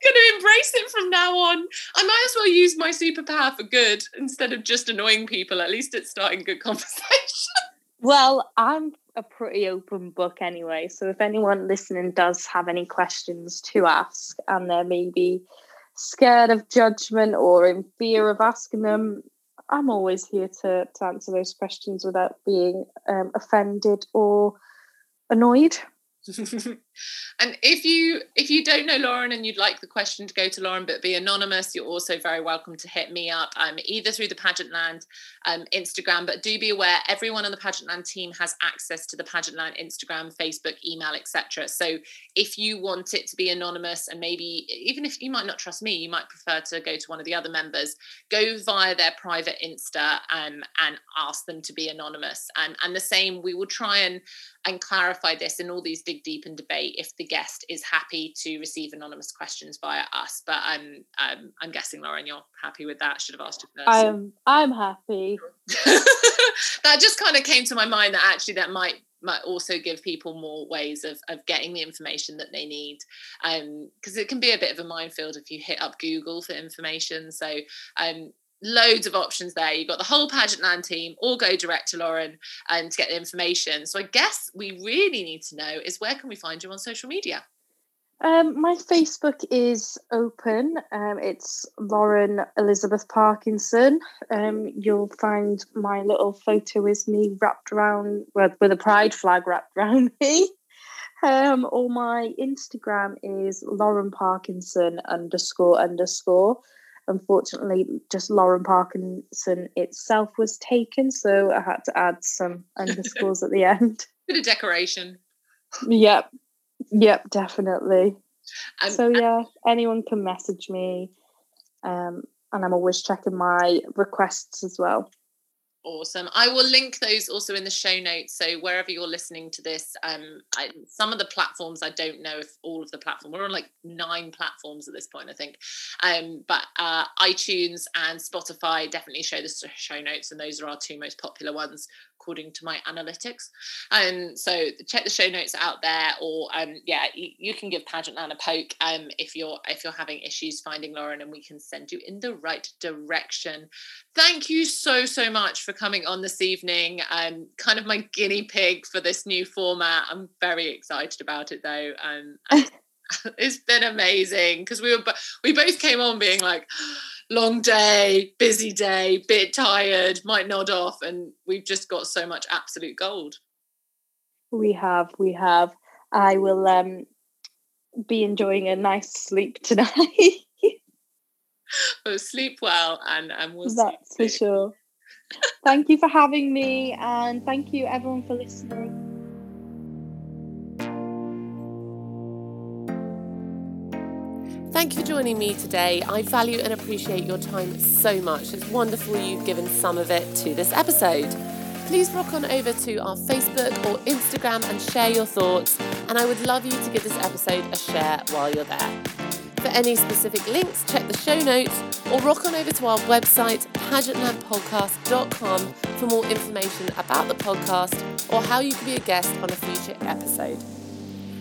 going to embrace it from now on. I might as well use my superpower for good instead of just annoying people. At least it's starting good (laughs) conversation. Well, I'm a pretty open book anyway. So if anyone listening does have any questions to ask and they're maybe scared of judgment or in fear of asking them, I'm always here to, to answer those questions without being um, offended or annoyed. (laughs) and if you if you don't know Lauren and you'd like the question to go to Lauren but be anonymous, you're also very welcome to hit me up um, either through the Pageantland um, Instagram. But do be aware, everyone on the Pageantland team has access to the Pageantland Instagram, Facebook, email, etc. So if you want it to be anonymous and maybe even if you might not trust me, you might prefer to go to one of the other members, go via their private Insta um, and ask them to be anonymous. And and the same, we will try and and clarify this in all these dig deep and debate if the guest is happy to receive anonymous questions via us. But I'm um, I'm guessing Lauren, you're happy with that. Should have asked you first. I'm I'm happy. (laughs) that just kind of came to my mind that actually that might might also give people more ways of, of getting the information that they need because um, it can be a bit of a minefield if you hit up google for information so um, loads of options there. You've got the whole Pageantland team, all go direct to Lauren and um, to get the information. So I guess we really need to know is where can we find you on social media? Um, my Facebook is open. Um, it's Lauren Elizabeth Parkinson. Um, you'll find my little photo is me wrapped around with, with a pride flag wrapped around (laughs) me. Um, or my Instagram is Lauren Parkinson underscore underscore unfortunately just Lauren Parkinson itself was taken, so I had to add some underscores at the (laughs) end. Bit of decoration. Yep. Yep, definitely. Um, so yeah, anyone can message me. Um, and I'm always checking my requests as well. Awesome. I will link those also in the show notes. So wherever you're listening to this, um, I, some of the platforms I don't know if all of the platform. We're on like nine platforms at this point, I think. Um, but uh, iTunes and Spotify definitely show the show notes, and those are our two most popular ones according to my analytics. And um, so check the show notes out there, or um, yeah, you, you, can give Pageantland a poke um, if you're if you're having issues finding Lauren, and we can send you in the right direction. Thank you so so much for coming on this evening. Um, kind of my guinea pig for this new format. I'm very excited about it though. Um, (laughs) (laughs) it's been amazing because we were we both came on being like long day, busy day, bit tired, might nod off, and we've just got so much absolute gold. We have, we have. I will um be enjoying a nice sleep tonight. (laughs) well, sleep well, and and we'll. That's for sure. thank you for having me, and thank you everyone for listening. Thank you for joining me today. I value and appreciate your time so much. It's wonderful you've given some of it to this episode. Please rock on over to our Facebook or Instagram and share your thoughts. and I would love you to give this episode a share while you're there. For any specific links, check the show notes or rock on over to our website, pageantlandpodcast.com, for more information about the podcast or how you can be a guest on a future episode.